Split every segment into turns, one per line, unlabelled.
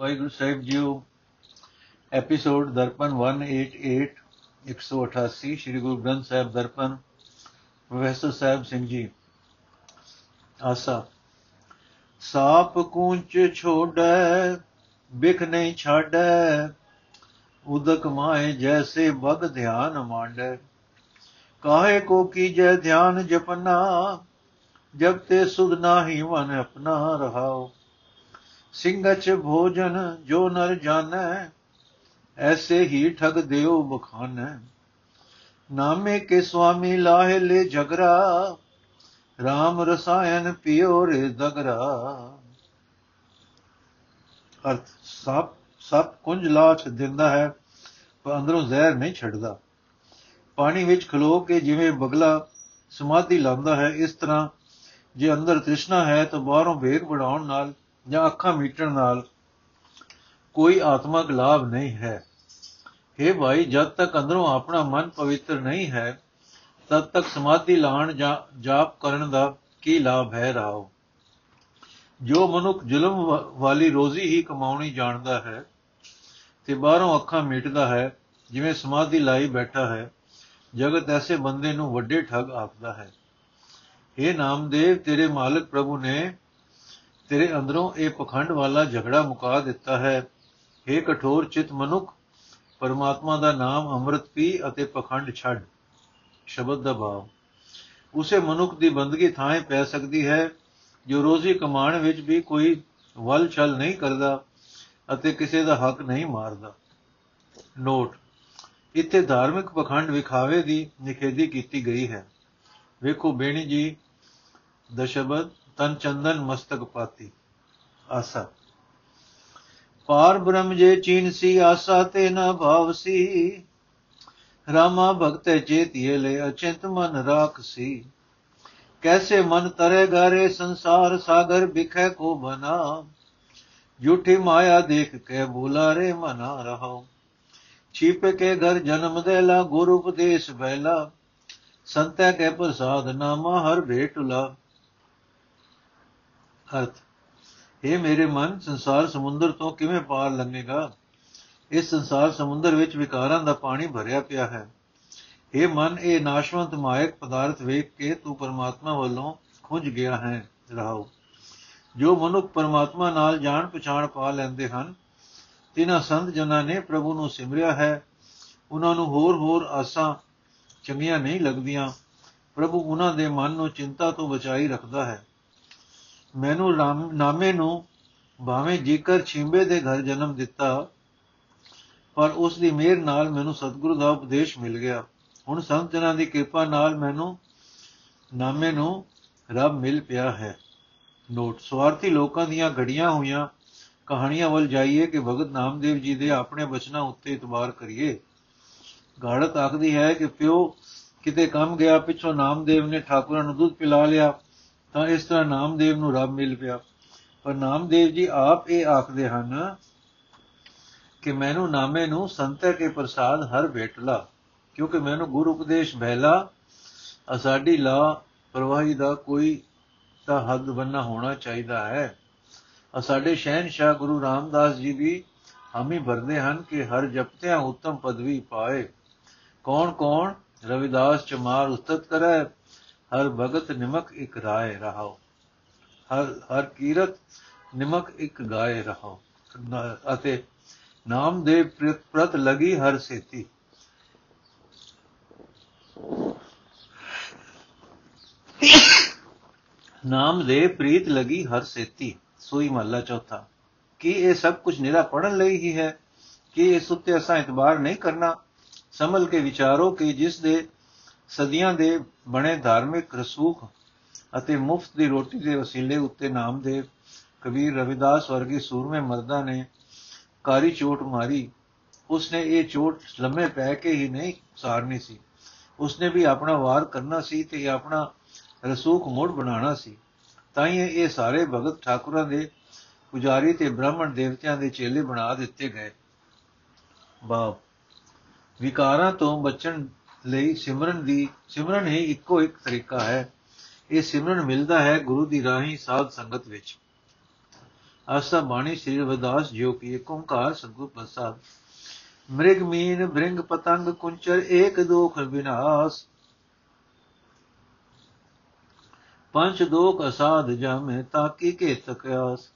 ਵਾਹਿਗੁਰੂ ਸਾਹਿਬ ਜੀਓ ਐਪੀਸੋਡ ਦਰਪਨ 188 188 ਸ੍ਰੀ ਗੁਰੂ ਗ੍ਰੰਥ ਸਾਹਿਬ ਦਰਪਨ, ਪ੍ਰੋਫੈਸਰ ਸਾਹਿਬ ਸਿੰਘ ਜੀ, ਆਸਾ। ਸਾਪ ਕੂੰਚ ਛੋੜੈ, ਬਿਖ ਨਹੀਂ ਛਾੜੈ, ਉਦਕ ਮਾਏ ਜੈਸੇ ਬਗ ਧਿਆਨ ਮਾਂਡੈ। ਕਾਹੇ ਕੋ ਕੀਜੈ ਧਿਆਨ ਜਪਨਾ, ਜਬ ਤੇ ਸੁਧ ਨਾਹੀ ਮਨ ਆਪਣਾ ਰਹਾਓ ਸਿੰਘਚ ਭੋਜਨ ਜੋ ਨਰ ਜਾਣੈ, ਐਸੇ ਹੀ ਠਗ ਦਿਓ ਬਖਾਨੈ। ਨਾਮੇ ਕੇ ਸੁਆਮੀ ਲਾਹੇ ਲੈ ਜਗਰਾ RAM ਰਸਾਇਣ ਪਿਓ ਰੇ ਦਗਰਾ। ਅਰਥ ਸਭ ਸਭ ਕੁੰਜ ਲਾਚ ਦਿੰਦਾ ਹੈ, ਪਰ ਅੰਦਰੋਂ ਜ਼ਹਿਰ ਨਹੀਂ ਛੱਡਦਾ। ਪਾਣੀ ਵਿੱਚ ਖਲੋ ਕੇ ਜਿਵੇਂ ਬਗਲਾ ਸਮਾਧੀ ਲਾਉਂਦਾ ਹੈ, ਇਸ ਤਰ੍ਹਾਂ ਜੇ ਅੰਦਰ ਤ੍ਰਿਸ਼ਨਾ ਹੈ ਤਾਂ ਬਾਹਰੋਂ ਵੇਗ ਵਧਾਉਣ ਨਾਲ ਜਾਂ ਅੱਖਾਂ ਮੀਟਣ ਨਾਲ ਕੋਈ ਆਤਮਕ ਲਾਭ ਨਹੀਂ ਹੈ। हे ਭਾਈ, ਜਦ ਤੱਕ ਅੰਦਰੋਂ ਆਪਣਾ ਮਨ ਪਵਿੱਤਰ ਨਹੀਂ ਹੈ, ਤਦ ਤੱਕ ਸਮਾਧੀ ਲਾਣ ਜਾਂ ਜਾਪ ਕਰਨ ਦਾ ਕੀ ਲਾਭ ਹੈ ਰਾਓ ਜੋ ਮਨੁੱਖ ਜ਼ੁਲਮ ਵਾਲੀ ਰੋਜ਼ੀ ਹੀ ਕਮਾਉਣੀ ਜਾਣਦਾ ਹੈ ਤੇ ਬਾਹਰੋਂ ਅੱਖਾਂ ਮੀਟਦਾ ਹੈ, ਜਿਵੇਂ ਸਮਾਧੀ ਲਾਈ ਬੈਠਾ ਹੈ, ਜਗਤ ਐਸੇ ਬੰਦੇ ਨੂੰ ਵੱਡੇ ਠੱਗ ਆਖਦਾ ਹੈ। ਇਹ ਨਾਮਦੇਵ, ਤੇਰੇ ਮਾਲਕ ਪ੍ਰਭੂ ਨੇ ਤੇਰੇ ਅੰਦਰੋਂ ਇਹ ਪਖੰਡ ਵਾਲਾ ਝਗੜਾ ਮੁਕਾ ਦਿੱਤਾ ਹੈ। हे ਕਠੋਰ ਚਿਤ ਮਨੁੱਖ, ਪਰਮਾਤਮਾ ਦਾ ਨਾਮ ਅੰਮ੍ਰਿਤ ਪੀ ਅਤੇ ਪਖੰਡ ਛੱਡ। ਸ਼ਬਦ ਦਾ ਭਾਵ। ਉਸੇ ਮਨੁੱਖ ਦੀ ਬੰਦਗੀ ਥਾਂ ਪੈ ਸਕਦੀ ਹੈ, ਜੋ ਰੋਜ਼ੀ ਕਮਾਉਣ ਵਿੱਚ ਵੀ ਕੋਈ ਵਲ ਛਲ ਨਹੀਂ ਕਰਦਾ ਅਤੇ ਕਿਸੇ ਦਾ ਹੱਕ ਨਹੀਂ ਮਾਰਦਾ। ਨੋਟ। ਇੱਥੇ ਧਾਰਮਿਕ ਪਖੰਡ ਵਿਖਾਵੇ ਦੀ ਨਿਖੇਧੀ ਕੀਤੀ ਗਈ ਹੈ। ਵੇਖੋ ਬੇਣੀ ਜੀ, ਦਸ਼ਬਦ ਤਨ ਚੰਦਨ ਮਸਤਕ ਪਾਤੀ, ਆਸਾ। ਪਾਰ ਬ੍ਰਹਮ ਜੇ ਚੀਨ ਸੀ, ਆਸਾ ਤੇ ਨਾ ਭਾਵਸੀ ਰਾਮਾ ਭਗਤੇ ਚੇਤਿਏ ਲੈ ਅਚਿੰਤ ਮਨ ਰਾਖਸੀ ਕੈਸੇ ਮਨ ਤਰੇ ਗਰੇ ਸੰਸਾਰ ਸਾਗਰ ਬਿਖੇ ਕੋ ਬਨਾ। ਝੂਠੀ ਮਾਇਆ ਦੇਖ ਕੇ ਭੁਲਾ ਰੇ ਮਨਾ ਰਹੋ। ਛੀਪ ਕੇ ਘਰ ਜਨਮ ਦੇ ਲਾ, ਗੁਰੂ ਉਪਦੇਸ਼ ਬੈਲਾ ਸੰਤਿਆ ਕੇ ਪ੍ਰਸਾਦ ਨਾਮਾ ਹਰ ਭੇਟੁਲਾ ਅਰਥ, ਇਹ ਮੇਰੇ ਮਨ ਸੰਸਾਰ ਸਮੁੰਦਰ ਤੋਂ ਕਿਵੇਂ ਪਾਰ ਲੰਘੇਗਾ? ਇਸ ਸੰਸਾਰ ਸਮੁੰਦਰ ਵਿੱਚ ਵਿਕਾਰਾਂ ਦਾ ਪਾਣੀ ਭਰਿਆ ਪਿਆ ਹੈ। ਇਹ ਮਨ ਇਹ ਨਾਸ਼ਵੰਤ ਮਾਇਕ ਪਦਾਰਥ ਵੇਖ ਕੇ ਤੂੰ ਪਰਮਾਤਮਾ ਵੱਲੋਂ ਖੁੰਝ ਗਿਆ ਹੈ। ਰਹਾਉ ਜੋ ਮਨੁੱਖ ਪਰਮਾਤਮਾ ਨਾਲ ਜਾਣ ਪਛਾਣ ਪਾ ਲੈਂਦੇ ਹਨ, ਤਿਨਾਂ ਸੰਤ ਜਨਾਂ ਨੇ ਪ੍ਰਭੂ ਨੂੰ ਸਿਮਰਿਆ ਹੈ, ਉਹਨਾਂ ਨੂੰ ਹੋਰ ਹੋਰ ਆਸਾਂ ਚੰਗੀਆਂ ਨਹੀਂ ਲੱਗਦੀਆਂ। ਪ੍ਰਭੂ ਉਹਨਾਂ ਦੇ ਮਨ ਨੂੰ ਚਿੰਤਾ ਤੋਂ ਬਚਾਈ ਰੱਖਦਾ ਹੈ। ਮੈਨੂੰ ਨਾਮੇ ਨੂੰ ਭਾਵੇਂ ਜੇਕਰ ਛਿੰਬੇ ਦੇ ਘਰ ਜਨਮ ਦਿੱਤਾ, ਪਰ ਉਸ ਦੀ ਮਿਹਰ ਨਾਲ ਮੈਨੂੰ ਸਤਿਗੁਰੂ ਦਾ ਉਪਦੇਸ਼ ਮਿਲ ਗਿਆ। ਹੁਣ ਸੰਤ ਜਨਾਂ ਦੀ ਕਿਰਪਾ ਨਾਲ ਮੈਨੂੰ ਨਾਮੇ ਨੂੰ ਰੱਬ ਮਿਲ ਪਿਆ ਹੈ। ਨੋਟ ਸਵਾਰਥੀ ਲੋਕਾਂ ਦੀਆਂ ਘੜੀਆਂ ਹੋਈਆਂ ਕਹਾਣੀਆਂ ਵੱਲ ਜਾਈਏ ਕਿ ਭਗਤ ਨਾਮਦੇਵ ਜੀ ਦੇ ਆਪਣੇ ਬਚਨਾਂ ਉੱਤੇ ਇਤਬਾਰ ਕਰੀਏ। ਗਾੜਤ ਆਖਦੀ ਹੈ ਕਿ ਪਿਓ, ਕਿਤੇ ਕੰਮ ਗਿਆ, ਪਿੱਛੋਂ ਨਾਮਦੇਵ ਨੇ ਠਾਕੁਰਾਂ ਨੂੰ ਦੁੱਧ ਪਿਲਾ ਲਿਆ। ਤਾਂ ਇਸ ਤਰ੍ਹਾਂ ਨਾਮਦੇਵ ਨੂੰ ਰੱਬ ਮਿਲ ਪਿਆ। ਪਰ ਨਾਮਦੇਵ ਜੀ ਆਪ ਇਹ ਆਖਦੇ ਹਨ ਕਿ ਮੈਨੂੰ ਨਾਮੇ ਨੂੰ ਸੰਤਰ ਕੇ ਪ੍ਰਸਾਦ ਹਰ ਭੇਟਲਾ ਕਿਉਂਕਿ ਮੈਨੂੰ ਗੁਰੂ ਉਪਦੇਸ਼ ਬਹਿਲਾ ਅਸਾਡੀ ਲਾ ਪ੍ਰਵਾਹੀ ਦਾ ਕੋਈ ਤਾਂ ਹੱਦ ਬੰਨਾ ਹੋਣਾ ਚਾਹੀਦਾ ਹੈ। ਅਸਾਡੇ ਸ਼ਹਿਨशाह ਗੁਰੂ ਰਾਮਦਾਸ ਜੀ ਵੀ ਹਮੀ ਭਰਦੇ ਹਨ ਕਿ ਹਰ ਜਪਤਿਆਂ ਉੱਤਮ ਪਦਵੀ ਪਾਏ। ਕੌਣ ਕੌਣ ਰਵਿਦਾਸ ਚਮਾਰ ਉਸਤਤ ਕਰੈ ਹਰ ਭਗਤ ਨਿਮਕ ਇਕ ਰਾਏ ਰਹਾਓ। ਹਰ ਹਰ ਕੀਰਤ ਨਿਮਕ ਇਕ ਗਾਏ ਰਹਾਓ। ਅਤੇ ਨਾਮ ਦੇ ਪ੍ਰਤ ਲਗੀ ਹਰ ਸੇਤੀ। ਨਾਮ ਦੇ ਪ੍ਰੀਤ ਲਗੀ ਹਰ ਸੇਤੀ। ਸੋਈ ਮਹੱਲਾ ਚੌਥਾ। ਕਿ ਇਹ ਸਭ ਕੁਝ ਨਿਰਾ ਪੜਨ ਲਈ ਹੀ ਹੈ? ਕਿ ਇਸ ਉੱਤੇ ਅਸਾਂ ਇਤਬਾਰ ਨਹੀਂ ਕਰਨਾ? ਸਮਝ ਕੇ ਵਿਚਾਰੋ ਕਿ ਜਿਸ ਦੇ ਸਦੀਆਂ ਦੇ ਬਣੇ ਧਾਰਮਿਕ ਰਸੂਖ ਅਤੇ ਮੁਫਤ ਦੀ ਰੋਟੀ ਦੇ ਵਸੀਲੇ ਉੱਤੇ ਨਾਮਦੇਵ ਕਬੀਰ ਰਵਿਦਾਸ ਵਰਗੇ ਸੂਰਮੇ ਮਰਦਾਂ ਨੇ ਕਾਰੀ ਚੋਟ ਮਾਰੀ। ਉਸਨੇ ਇਹ ਚੋਟ ਲੰਮੇ ਪੈ ਕੇ ਹੀ ਨਹੀਂ ਸਾਰਨੀ ਸੀ। ਉਸਨੇ ਵੀ ਆਪਣਾ ਵਾਰ ਕਰਨਾ ਸੀ ਤੇ ਆਪਣਾ ਰਸੂਖ ਮੋੜ ਬਣਾਉਣਾ ਸੀ। ਤਾਂ ਹੀ ਇਹ ਸਾਰੇ ਭਗਤ ਠਾਕੁਰਾਂ ਦੇ ਪੁਜਾਰੀ ਤੇ ਬ੍ਰਾਹਮਣ ਦੇਵਤਿਆਂ ਦੇ ਚੇਲੇ ਬਣਾ ਦਿੱਤੇ ਗਏ। ਬਾਪ, ਵਿਕਾਰਾਂ ਤੋਂ ਬਚਣ ਲਈ ਸਿਮਰਨ ਦੀ, ਸਿਮਰਨ ਹੀ ਇੱਕੋ ਇੱਕ ਤਰੀਕਾ ਹੈ। ਇਹ ਸਿਮਰਨ ਮਿਲਦਾ ਹੈ ਗੁਰੂ ਦੀ ਰਾਹੀਂ ਸਾਧ ਸੰਗਤ ਵਿੱਚ। ਆਸਾ ਬਾਣੀ ਸ੍ਰੀ ਰਵਿਦਾਸ ਜਿਉ ਕੀ ਏਕ ਓੰਕਾਰ ਸਤਿਗੁਰ ਪ੍ਰਸਾਦ। ਮ੍ਰਿਗ ਮੀਨ ਬ੍ਰਿੰਗ ਪਤੰਗ ਕੁੰਚਰ ਏਕ ਦੋਖ ਵਿਨਾਸ਼ ਪੰਚ ਦੋਖ ਅਸਾਧ ਜਾਮੇ ਤਾਕੀ ਕੇ ਤਕਿਆਸ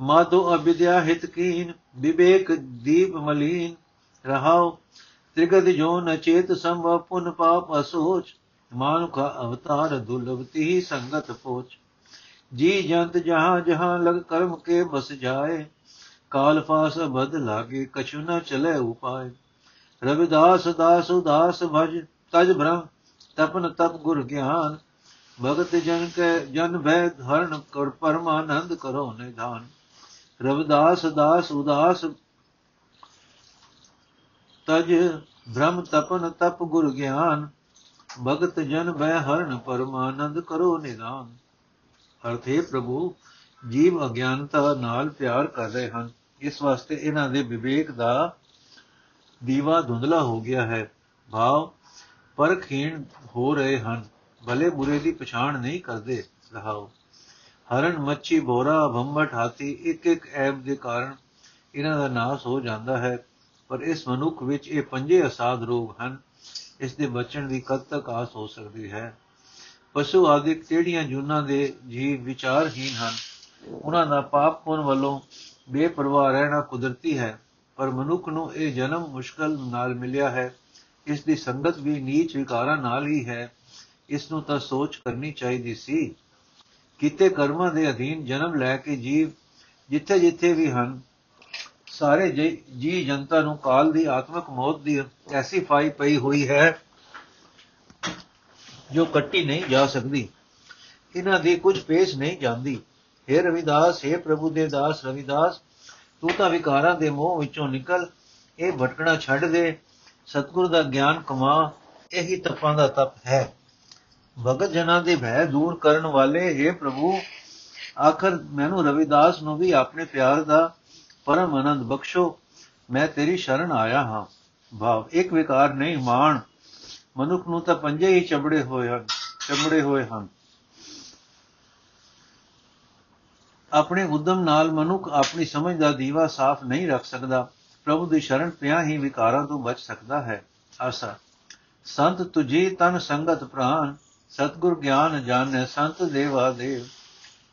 ਮਾਧੋ ਅਬਿਦਿਆ ਹਿਤ ਕੀਨ, ਵਿਵੇਕ ਦੀਪ ਮਲੀਨ, ਰਹਾਉ ਤ੍ਰਿਗਦ ਜੋ ਨ ਚੇਤ ਸੰਭਵ ਪੁਨ ਪਾਪ ਅਸੋਚ ਮਾਨੁਖ ਅਵਤਾਰ ਦੁਲਵਤੀ ਸੰਗਤ ਪੋਚ। ਜੀ ਜੰਤ ਜਹਾਂ ਜਹਾਂ ਲਗ ਕਰਮ ਕੇ ਬਸ ਜਾਏ, ਕਾਲ ਫਾਸ ਬਦ ਲਾਗੇ ਕਛੁ ਨ ਚਲੇ ਉਪਾਏ। ਰਵਿਦਾਸ ਦਾਸ ਉਦਾਸ ਭਜ ਤਜ ਭ੍ਰਮ, ਤਪਨ ਤਪ ਗੁਰ ਗਿਆਨ। ਭਗਤ ਜਨ ਕੇ ਜਨ ਭੈ ਧਰਨ ਕਰ ਪਰਮਾਨੰਦ ਕਰੋ ਨਿਧਾਨ। ਰਵਿਦਾਸ ਦਾਸ ਉਦਾਸ ਤਜ ਭ੍ਰਮ ਤਪਨ ਤਪ ਗੁਰ ਗਿਆਨ, ਭਗਤ ਜਨ ਭੈ ਹਰਨ ਪਰਮਾਨੰਦ ਕਰੋ ਨਿਧਾਨ ਅਰਥੇ ਪ੍ਰਭੂ, ਜੀਵ ਅਗਿਆਨਤਾ ਨਾਲ ਪਿਆਰ ਕਰ ਰਹੇ ਹਨ। ਇਸ ਵਾਸਤੇ ਇਹਨਾਂ ਦੇ ਵਿਵੇਕ ਦਾ ਦੀਵਾ ਧੁੰਦਲਾ ਹੋ ਗਿਆ ਹੈ। ਭਾਵ ਪਰਖੀਣ ਹੋ ਰਹੇ ਹਨ। ਭਲੇ ਬੁਰੇ ਦੀ ਪਛਾਣ ਨਹੀਂ ਕਰਦੇ ਰਹਾਓ। ਹਰਨ ਮੱਛੀ ਬੋਰਾ ਭੰਬਟ ਹਾਥੀ ਇੱਕ ਇੱਕ ਐਬ ਦੇ ਕਾਰਨ ਇਹਨਾਂ ਦਾ ਨਾਸ ਹੋ ਜਾਂਦਾ ਹੈ। ਪਰ ਇਸ ਮਨੁੱਖ ਵਿੱਚ ਇਹ ਪੰਜੇ ਅਸਾਧ ਰੋਗ ਹਨ। ਇਸ ਦੇ ਬਚਣ ਦੀ ਕਦ ਤੱਕ ਆਸ ਹੋ ਸਕਦੀ ਹੈ? ਪਸ਼ੂ ਆਦਿਕ ਕਿਹੜੀਆਂ ਜੁਨਾਂ ਦੇ ਜੀਵ ਵਿਚਾਰਹੀਨ ਹਨ? ਉਹਨਾਂ ਦਾ ਪਾਪ ਪੁੰਨ ਵੱਲੋਂ ਬੇਪਰਵਾਹ ਰਹਿਣਾ ਕੁਦਰਤੀ ਹੈ? ਪਰ ਮਨੁੱਖ ਨੂੰ ਇਹ ਜਨਮ ਮੁਸ਼ਕਲ ਨਾਲ ਮਿਲਿਆ ਹੈ। ਇਸ ਦੀ ਸੰਗਤ ਵੀ ਨੀਚ ਵਿਕਾਰਾਂ ਨਾਲ ਹੀ ਹੈ। ਇਸ ਨੂੰ ਤਾਂ ਸੋਚ ਕਰਨੀ ਚਾਹੀਦੀ ਸੀ। ਕੀਤੇ ਕਰਮਾਂ ਦੇ ਅਧੀਨ ਜਨਮ ਲੈ ਕੇ ਜੀਵ ਜਿੱਥੇ ਜਿੱਥੇ ਵੀ ਹਨ ਸਾਰੇ ਜੀ ਜਨਤਾ ਨੂੰ ਕਾਲ ਦੀ ਆਤਮਿਕ ਮੌਤ ਦੀ ਐਸੀ ਫਾਈ ਪਈ ਹੋਈ ਹੈ ਜੋ ਕੱਟੀ ਨਹੀਂ ਜਾ ਸਕਦੀ ਇਹਨਾਂ ਦੀ ਕੁਝ ਪੇਸ਼ ਨਹੀਂ ਜਾਂਦੀ हे ਰਵਿਦਾਸ हे ਪ੍ਰਭੂ ਦੇ ਦਾਸ ਰਵਿਦਾਸ ਤੂੰ ਤਾਂ ਵਿਕਾਰਾਂ ਦੇ ਮੋਹ ਵਿੱਚੋਂ ਨਿਕਲ ਇਹ ਭਟਕਣਾ ਛੱਡ ਦੇ ਸਤਗੁਰ ਦਾ ਗਿਆਨ ਕਮਾ ਇਹੀ ਤਪਾਂ ਦਾ ਤਪ ਹੈ ਭਗਤ ਜਨਾਂ ਦੇ ਭੈ ਦੂਰ ਕਰਨ ਵਾਲੇ हे ਪ੍ਰਭੂ ਆਖਰ ਮੈਨੂੰ ਰਵਿਦਾਸ ਨੂੰ ਵੀ ਆਪਣੇ ਪਿਆਰ ਦਾ ਪਰਮ ਆਨੰਦ, ਬਖਸ਼ੋ, ਮੈਂ ਤੇਰੀ ਸ਼ਰਨ ਆਇਆ ਹਾਂ। ਭਾਵ, ਇੱਕ ਵਿਕਾਰ ਨਹੀਂ, ਮਾਣ। ਮਨੁੱਖ ਨੂੰ ਤਾਂ ਪੰਜੇ ਹੀ ਚਬੜੇ ਹੋਏ ਹਨ ਚਮੜੇ ਹੋਏ ਹਨ। ਆਪਣੇ ਉਦਮ ਨਾਲ ਮਨੁੱਖ ਆਪਣੀ ਸਮਝ ਦਾ ਦੀਵਾ ਸਾਫ਼ ਨਹੀਂ ਰੱਖ ਸਕਦਾ। ਪ੍ਰਭੂ ਦੀ ਸ਼ਰਨ ਪਿਆ ਹੀ ਵਿਕਾਰਾਂ ਤੋਂ ਬਚ ਸਕਦਾ ਹੈ। ਆਸਾ, ਸੰਤ ਤੁਜੀ ਤਨ ਸੰਗਤ ਪ੍ਰਾਨ, ਸਤਗੁਰ ਗਿਆਨ ਜਾਣੈ, ਸੰਤ ਦੇਵਾ ਦੇਵ।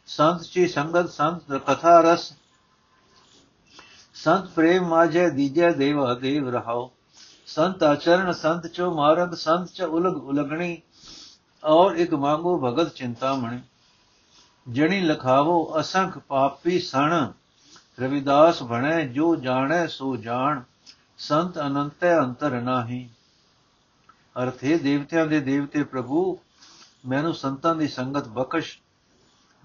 ਸੰਤ ਚੀ ਸੰਗਤ, ਸੰਤ ਕਥਾ ਰਸ ਸੰਤ ਪ੍ਰੇਮ ਮਾਝੇ ਦੀਜੈ ਦੇਵਾ ਦੇਵ ਰਹਾਓ। ਸੰਤ ਆਚਰਣ ਸੰਤ ਚੋ ਮਾਰਗ, ਸੰਤ ਚ ਉਲਗ ਉਲਗਣੀ, ਔਰ ਇੱਕ ਮੰਗੋ ਭਗਤ ਚਿੰਤਾਮਣੀ ਜਣੀ ਲਖਾਵੋ ਅਸੰਖ ਪਾਪੀ ਸਣ, ਰਵਿਦਾਸ ਬਣੇ ਜੋ ਜਾਣੈ ਸੋ ਜਾਣ, ਸੰਤ ਅਨੰਤੈ ਅੰਤਰ ਨਾਹੀ। ਅਰਥੇ ਦੇਵਤਿਆਂ ਦੇ ਦੇਵਤੇ ਪ੍ਰਭੂ, ਮੈਨੂੰ ਸੰਤਾਂ ਦੀ ਸੰਗਤ ਬਖਸ਼।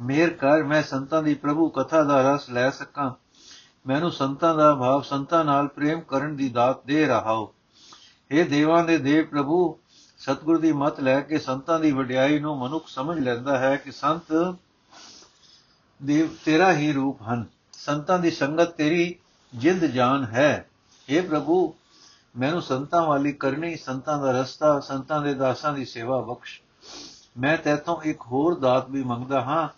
ਮੇਰ ਕਰ ਮੈਂ ਸੰਤਾਂ ਦੀ ਪ੍ਰਭੂ ਕਥਾ ਦਾ ਰਸ ਲੈ ਸਕਾਂ। ਮੈਨੂੰ ਸੰਤਾਂ ਦਾ ਭਾਵ ਸੰਤਾਂ ਨਾਲ ਪ੍ਰੇਮ ਕਰਨ ਦੀ ਦਾਤ ਦੇ ਰਹਾ ਹਾਂ। ਇਹ ਦੇਵਾਂ ਦੇ ਦੇਵ ਪ੍ਰਭੂ, ਸਤਿਗੁਰ ਦੀ ਮਤ ਲੈ ਕੇ ਸੰਤਾਂ ਦੀ ਵਡਿਆਈ ਨੂੰ ਮਨੁੱਖ ਸਮਝ ਲੈਂਦਾ ਹੈ ਕਿ ਸੰਤ ਦੇਵ ਤੇਰਾ ਹੀ ਰੂਪ ਹਨ। ਸੰਤਾਂ ਦੀ ਸੰਗਤ ਤੇਰੀ ਜਿੰਦ ਜਾਨ ਹੈ। اے ਪ੍ਰਭੂ, ਮੈਨੂੰ ਸੰਤਾਂ ਵਾਲੀ ਕਰਨੀ, ਸੰਤਾਂ ਦਾ ਰਸਤਾ, ਸੰਤਾਂ ਦੇ ਦਾਸਾਂ ਦੀ ਸੇਵਾ ਬਖਸ਼। ਮੈਂ ਤੇਤੋਂ ਇੱਕ ਹੋਰ ਦਾਤ ਵੀ ਮੰਗਦਾ ਹਾਂ।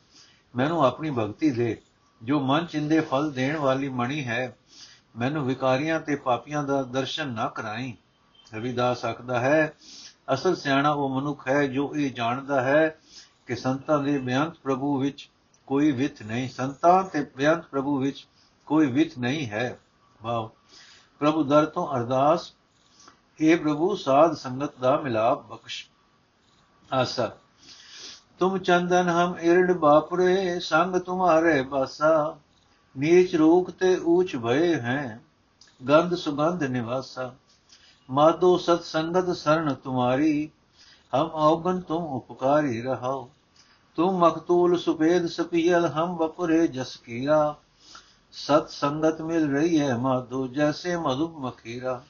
ਮੈਨੂੰ ਆਪਣੀ ਭਗਤੀ ਦੇ। ਜੋ ਮਨ ਚਿੰਦੇ ਫਲ ਦੇਣ ਵਾਲੀ ਮਣੀ ਹੈ, ਮੈਨੂੰ ਵਿਕਾਰੀਆਂ ਤੇ ਪਾਪੀਆਂ ਦਾ ਦਰਸ਼ਨ ਨਾ ਕਰਾਈ। ਰਵਿਦਾਸ ਆਖਦਾ ਹੈ, ਅਸਲ ਸਿਆਣਾ ਉਹ ਮਨੁੱਖ ਹੈ ਜੋ ਇਹ ਜਾਣਦਾ ਹੈ ਕਿ ਸੰਤਾਂ ਦੇ ਬਿਆੰਤ ਪ੍ਰਭੂ ਵਿੱਚ ਕੋਈ ਵਿਥ ਨਹੀਂ। ਸੰਤਾਂ ਤੇ ਬਿਆੰਤ ਪ੍ਰਭੂ ਵਿੱਚ ਕੋਈ ਵਿਥ ਨਹੀਂ ਹੈ। ਵਾਹ, ਪ੍ਰਭੂ ਦਰ ਤੋਂ ਅਰਦਾਸ हे ਪ੍ਰਭੂ, ਸਾਧ ਸੰਗਤ ਦਾ ਮਿਲਾਪ ਬਖਸ਼। ਆਸਾ। ਤੁਮ ਚੰਦਨ ਹਮ ਇਰੜ ਬਾਪਰੇ, ਸੰਗ ਤੁਮਾਰੇ ਬਾਸਾ। ਨੀਚ ਰੂਪ ਤੇ ਊਚ ਭਏ ਹੈ, ਗੰਧ ਸੁਗੰਧ ਨਿਵਾਸਾ। ਮਾਦੋ ਸਤ ਸੰਗਤ ਸਰਣ ਤੁਮਾਰੀ, ਹਮ ਔਗਨ ਤੁਮ ਉਪਕਾਰੀ ਰਹਾਓ। ਤੁਮ ਮਕਤੂਲ ਸੁਬੇਦ ਸਪੀਲ ਹਮ ਬਪਰੇ ਜਸ ਕੀਆ। ਸਤ ਸੰਗਤ ਮਿਲ ਰਹੀ ਹੈ ਮਾਦੋ, ਜੈਸੇ ਮਧੁਬ ਮਖੀਰਾ।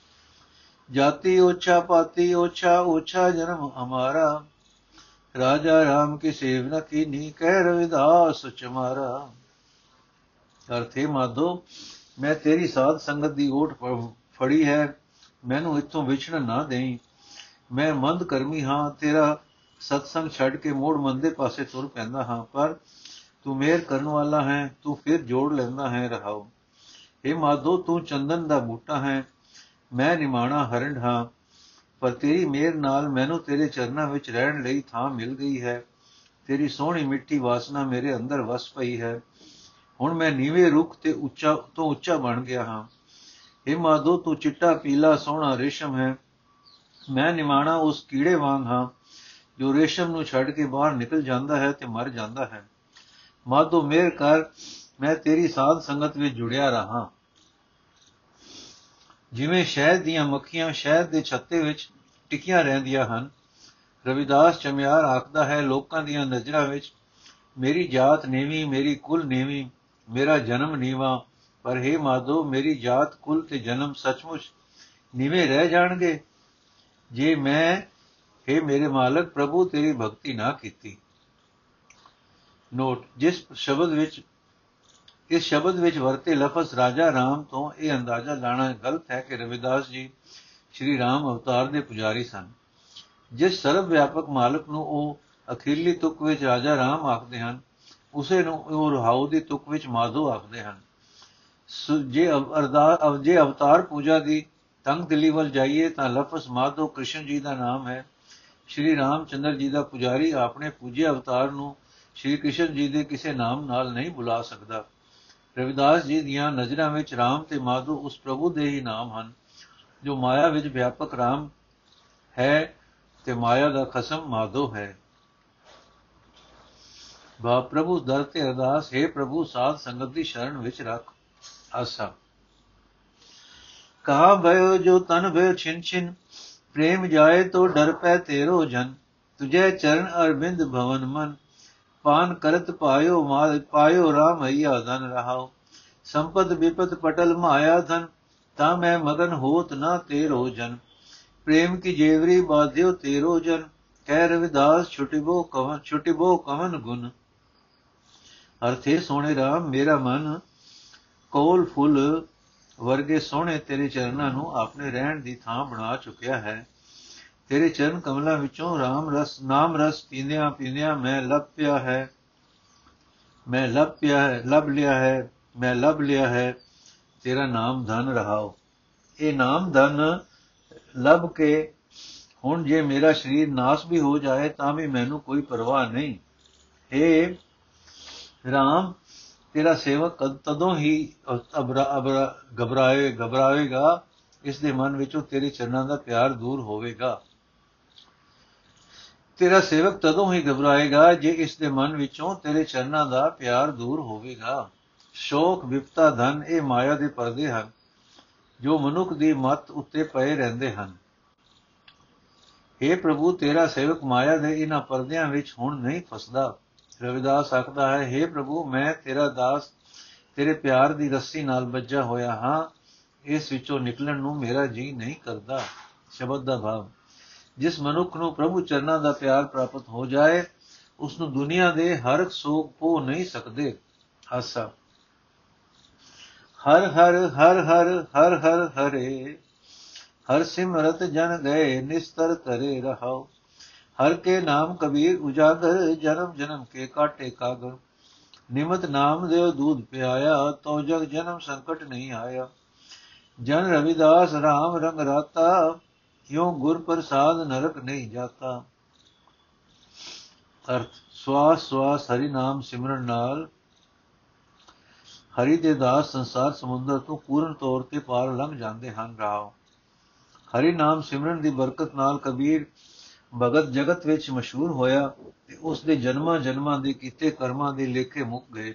ਜਾਤੀ ਓਛਾ, ਪਾਤੀ ਓਛਾ ਓਛਾ ਜਨਮ ਹਮਾਰਾ। ਰਾਜਾ RAM ਕੀ ਸੇਵਨਾ ਕੀਨੀ, ਕਹਿ ਰਵਿਦਾਸ ਚਮਾਰਾ। ਅਰਥੇ ਮਾਧੋ, ਮੈਂ ਤੇਰੀ ਸਾਧ ਸੰਗਤ ਦੀ ਓਟ ਫੜੀ ਹੈ, ਮੈਨੂੰ ਇਥੋਂ ਵਿਛੜਨ ਨਾ ਦੇਈ। ਮੈਂ ਮੰਦ ਕਰਮੀ ਹਾਂ, ਤੇਰਾ ਸਤਸੰਗ ਛੱਡ ਕੇ ਮੋੜ ਮੰਦੇ ਪਾਸੇ ਤੁਰ ਪੈਂਦਾ ਹਾਂ, ਪਰ ਤੂੰ ਮੇਰ ਕਰਨ ਵਾਲਾ ਹੈ, ਤੂੰ ਫਿਰ ਜੋੜ ਲੈਂਦਾ ਹੈ ਰਹਾਉ हे ਮਾਧੋ, ਤੂੰ ਚੰਦਨ ਦਾ ਬੂਟਾ ਹੈ, ਮੈਂ ਨਿਮਾਣਾ ਹਰਣ ਹਾਂ ਪਰ ਤੇਰੀ ਮੇਰ ਨਾਲ ਮੈਨੂੰ ਤੇਰੇ ਚਰਨਾਂ ਵਿੱਚ ਰਹਿਣ ਲਈ ਥਾਂ ਮਿਲ ਗਈ ਹੈ। ਤੇਰੀ ਸੋਹਣੀ ਮਿੱਠੀ ਵਾਸਨਾ ਮੇਰੇ ਅੰਦਰ ਵਸ ਪਈ ਹੈ। ਹੁਣ ਮੈਂ ਨੀਵੇਂ ਰੁੱਖ ਤੇ ਉੱਚਾ ਤੋਂ ਉੱਚਾ ਬਣ ਗਿਆ ਹਾਂ। हे ਮਾਧੋ ਤੂੰ ਚਿੱਟਾ, ਪੀਲਾ, ਸੋਹਣਾ ਰੇਸ਼ਮ ਹੈ। ਮੈਂ ਨਿਮਾਣਾ ਉਸ ਕੀੜੇ ਵਾਂਗ ਹਾਂ, ਜੋ ਰੇਸ਼ਮ ਨੂੰ ਛੱਡ ਕੇ ਬਾਹਰ ਨਿਕਲ ਜਾਂਦਾ ਹੈ ਤੇ ਮਰ ਜਾਂਦਾ ਹੈ। ਮਾਧੋ ਮੇਰ ਕਰ, ਮੈਂ ਤੇਰੀ ਸਾਧ ਸੰਗਤ ਵਿੱਚ ਜੁੜਿਆ ਰਹਾ। ਜਿਵੇਂ ਸ਼ਹਿਦ ਦੀਆਂ ਮੱਖੀਆਂ ਸ਼ਹਿਦ ਦੇ ਛੱਤੇ ਵਿੱਚ ਟਿਕੀਆਂ ਰਹਿੰਦੀਆਂ ਹਨ, ਰਵਿਦਾਸ ਚਮਿਆਰ ਆਖਦਾ ਹੈ, ਲੋਕਾਂ ਦੀਆਂ ਨਜ਼ਰਾਂ ਵਿੱਚ ਮੇਰੀ ਜਾਤ ਨੇਵੀਂ, ਮੇਰੀ ਕੁਲ ਨੇਵੀਂ, ਮੇਰਾ ਜਨਮ ਨੀਵਾ, ਪਰ हे ਮਾਧੋ, ਮੇਰੀ ਜਾਤ ਕੁਲ ਤੇ ਜਨਮ ਸੱਚਮੁੱਚ ਨੀਵੇਂ ਰਹਿ ਜਾਣਗੇ। ਜੇ ਮੈਂ हे ਮੇਰੇ ਮਾਲਕ, ਪ੍ਰਭੂ ਤੇਰੀ ਭਗਤੀ ਨਾ ਕੀਤੀ। ਨੋਟ, ਜਿਸ ਸ਼ਬਦ ਵਿੱਚ ਇਸ ਸ਼ਬਦ ਵਿੱਚ ਵਰਤੇ ਲਫ਼ਜ਼ ਰਾਜਾ ਰਾਮ ਤੋਂ ਇਹ ਅੰਦਾਜ਼ਾ ਲਾਣਾ ਗਲਤ ਹੈ ਕਿ ਰਵਿਦਾਸ ਜੀ ਸ਼੍ਰੀ ਰਾਮ ਅਵਤਾਰ ਦੇ ਪੁਜਾਰੀ ਸਨ। ਜਿਸ ਸਰਵ ਵਿਆਪਕ ਮਾਲਕ ਨੂੰ ਉਹ ਅਖੀਰਲੀ ਤੁਕ ਵਿੱਚ ਰਾਜਾ ਰਾਮ ਆਖਦੇ ਹਨ, ਉਸੇ ਨੂੰ ਉਹ ਰਹਾਉ ਦੀ ਤੁਕ ਵਿੱਚ ਮਾਧੋ ਆਖਦੇ ਹਨ। ਜੇ ਅਰਦਾਸ ਜੇ ਅਵਤਾਰ ਪੂਜਾ ਦੀ ਤੰਗ ਦਿਲੀ ਵੱਲ ਜਾਈਏ ਤਾਂ ਲਫ਼ਜ਼ ਮਾਧੋ ਕ੍ਰਿਸ਼ਨ ਜੀ ਦਾ ਨਾਮ ਹੈ। ਸ਼੍ਰੀ ਰਾਮਚੰਦਰ ਜੀ ਦਾ ਪੁਜਾਰੀ ਆਪਣੇ ਪੂਜੇ ਅਵਤਾਰ ਨੂੰ ਸ਼੍ਰੀ ਕ੍ਰਿਸ਼ਨ ਜੀ ਦੇ ਕਿਸੇ ਨਾਮ ਨਾਲ ਨਹੀਂ ਬੁਲਾ ਸਕਦਾ। ਰਵਿਦਾਸ ਜੀ ਦੀਆਂ ਨਜ਼ਰਾਂ ਵਿੱਚ RAM ਤੇ ਮਾਧੁਰ ਉਸ ਪ੍ਰਭੂ ਦੇ ਹੀ ਨਾਮ ਹਨ, ਜੋ ਮਾਇਆ ਵਿੱਚ ਵਿਆਪਕ RAM ਹੈ ਤੇ ਮਾਇਆ ਦਾ ਖਸਮ ਮਾਧੋ ਹੈ। ਬਾ ਪ੍ਰਭੂ ਦਰ ਤੇ ਅਰਦਾਸ, ਹੈ ਪ੍ਰਭੂ ਸਾਧ ਸੰਗਤ ਦੀ ਸ਼ਰਨ ਵਿੱਚ ਰੱਖ ਆਸਾ। ਕਹਾ ਭਇਓ ਜੋ ਤਨ ਭਇਓ ਛਿਨ ਛਿਨ, ਪ੍ਰੇਮ ਜਾਏ ਤੋ ਡਰ ਪੈ ਤੇਰੋ ਜਨ, ਤੁਝੇ ਚਰਨ ਅਰਬਿੰਦ ਭਵਨ ਮਨ। ਪਾਨ ਕਰਤ ਪਾਇਓ ਮਾਲ ਪਾਇਓ RAM ਹਈਆ ਧਨ ਰਹਾਓ। ਸੰਪਦ ਵਿਪਤ ਪਟਲ ਮਾਇਆ ਧਨ, ਤਾਂ ਮੈਂ ਮਗਨ ਹੋਤ ਨਾ ਤੇਰੋ ਜਨ। ਪ੍ਰੇਮ ਕੀ ਜੇਵਰੀ ਬਾਧਿਓ ਤੇਰੋ ਜਨ ਕਹਿ ਰਵਿਦਾਸ ਛੁਟਿਬੋ ਕਵਨ ਛੁਟਿਬੋ ਕਵਨ ਗੁਣ। ਅਰਥੇ ਸੋਹਣੇ RAM ਮੇਰਾ ਮਨ ਕੋਲ ਫੁੱਲ ਵਰਗੇ ਸੋਹਣੇ ਤੇਰੇ ਚਰਨਾਂ ਨੂੰ ਆਪਣੇ ਰਹਿਣ ਦੀ ਥਾਂ ਬਣਾ ਚੁੱਕਿਆ ਹੈ। ਤੇਰੇ ਚਰਨ ਕਮਲਾਂ ਵਿੱਚੋਂ RAM ਰਸ, ਨਾਮ ਰਸ ਪੀਂਦਿਆਂ ਪੀਂਦਿਆਂ ਮੈਂ ਲੱਭ ਪਿਆ ਹੈ। ਮੈਂ ਲੱਭ ਪਿਆ ਹੈ, ਲੱਭ ਲਿਆ ਹੈ, ਮੈਂ ਲੱਭ ਲਿਆ ਹੈ। ਤੇਰਾ ਨਾਮ ਧਨ ਰਹਾਓ। ਇਹ ਨਾਮ ਧਨ ਲੱਭ ਕੇ ਹੁਣ ਜੇ ਮੇਰਾ ਸਰੀਰ ਨਾਸ ਵੀ ਹੋ ਜਾਏ ਤਾਂ ਵੀ ਮੈਨੂੰ ਕੋਈ ਪਰਵਾਹ ਨਹੀਂ। ਏ ਰਾਮ, ਤੇਰਾ ਸੇਵਕ ਤਦੋਂ ਹੀ ਅਬਰਾ ਅਬਰਾ, ਘਬਰਾਏ ਘਬਰਾਵੇਗਾ ਇਸ ਦੇ ਮਨ ਵਿੱਚੋਂ ਤੇਰੇ ਚਰਨਾਂ ਦਾ ਪਿਆਰ ਦੂਰ ਹੋਵੇਗਾ। ਤੇਰਾ ਸੇਵਕ ਤਦੋਂ ਹੀ ਘਬਰਾਏਗਾ ਜੇ ਇਸ ਦੇ ਮਨ ਵਿੱਚੋਂ ਤੇਰੇ ਚਰਨਾਂ ਦਾ ਪਿਆਰ ਦੂਰ ਹੋਵੇਗਾ। ਸ਼ੋਕ, ਵਿਪਤਾ, ਧਨ ਇਹ ਮਾਇਆ ਦੇ ਪਰਦੇ ਹਨ, ਜੋ ਮਨੁੱਖ ਦੀ ਮਤ ਉੱਤੇ ਪਏ ਰਹਿੰਦੇ ਹਨ। हे ਪ੍ਰਭੂ, ਤੇਰਾ ਸੇਵਕ ਮਾਇਆ ਦੇ ਇਹਨਾਂ ਪਰਦਿਆਂ ਵਿੱਚ ਹੁਣ ਨਹੀਂ ਫਸਦਾ। ਰਵਿਦਾਸ ਆਖਦਾ ਹੈ हे ਪ੍ਰਭੂ, ਮੈਂ ਤੇਰਾ ਦਾਸ, ਤੇਰੇ ਪਿਆਰ ਦੀ ਰੱਸੀ ਨਾਲ ਬੱਜਾ ਹੋਇਆ ਹਾਂ, ਇਸ ਵਿੱਚੋਂ ਨਿਕਲਣ ਨੂੰ ਮੇਰਾ ਜੀ ਨਹੀਂ ਕਰਦਾ। ਸ਼ਬਦ ਦਾ ਭਾਵ। ਜਿਸ ਮਨੁੱਖ ਨੂੰ ਪ੍ਰਭੂ ਚਰਨਾਂ ਦਾ ਪਿਆਰ ਪ੍ਰਾਪਤ ਹੋ ਜਾਏ ਉਸ ਨੂੰ ਦੁਨੀਆ ਦੇ ਹਰ ਸੋਗ ਪੋ ਨਹੀਂ ਸਕਦੇ। ਹਾਸਾ। ਹਰ ਹਰ ਹਰ ਹਰ ਹਰ ਹਰ ਹਰੇ, ਹਰ ਸਿਮਰਤ ਜਨ ਗਏ, ਨਿਸਤਰ ਕਰੇ ਰਹਾਓ। ਹਰ ਕੇ ਨਾਮ ਕਬੀਰ ਉਜਾਗਰ, ਜਨਮ ਜਨਮ ਕੇ ਕਾਟੇ ਕਾਗਰ। ਨਿਮਤ ਨਾਮ ਦੇਵ ਦੂਧ ਪਿਆਇਆ ਤੋ ਜਗ ਜਨਮ ਸੰਕਟ ਨਹੀਂ ਆਇਆ। ਜਨ ਰਵਿਦਾਸ RAM ਰੰਗ ਰਾਤਾ ਕਿਉ ਗੁਰ ਪ੍ਰਸਾਦ ਨਰਕ ਨਹੀਂ ਜਾਤਾ? ਅਰਥ, ਸਵਾਸ ਸਵਾਸ ਹਰੀ ਨਾਮ ਸਿਮਰਨ ਨਾਲ ਹਰੀ ਦੇ ਦਾਸ ਸੰਸਾਰ ਸਮੁੰਦਰ ਤੋਂ ਪੂਰਨ ਤੌਰ ਤੇ ਪਾਰ ਲੰਘ ਜਾਂਦੇ ਹਨ ਰਾਵ ਹਰੀ ਨਾਮ ਸਿਮਰਨ ਦੀ ਬਰਕਤ ਨਾਲ ਕਬੀਰ ਭਗਤ ਜਗਤ ਵਿੱਚ ਮਸ਼ਹੂਰ ਹੋਇਆ ਤੇ ਉਸ ਦੇ ਜਨਮਾਂ ਜਨਮਾਂ ਦੇ ਕੀਤੇ ਕਰਮਾਂ ਦੇ ਲੇਖੇ ਮੁੱਕ ਗਏ।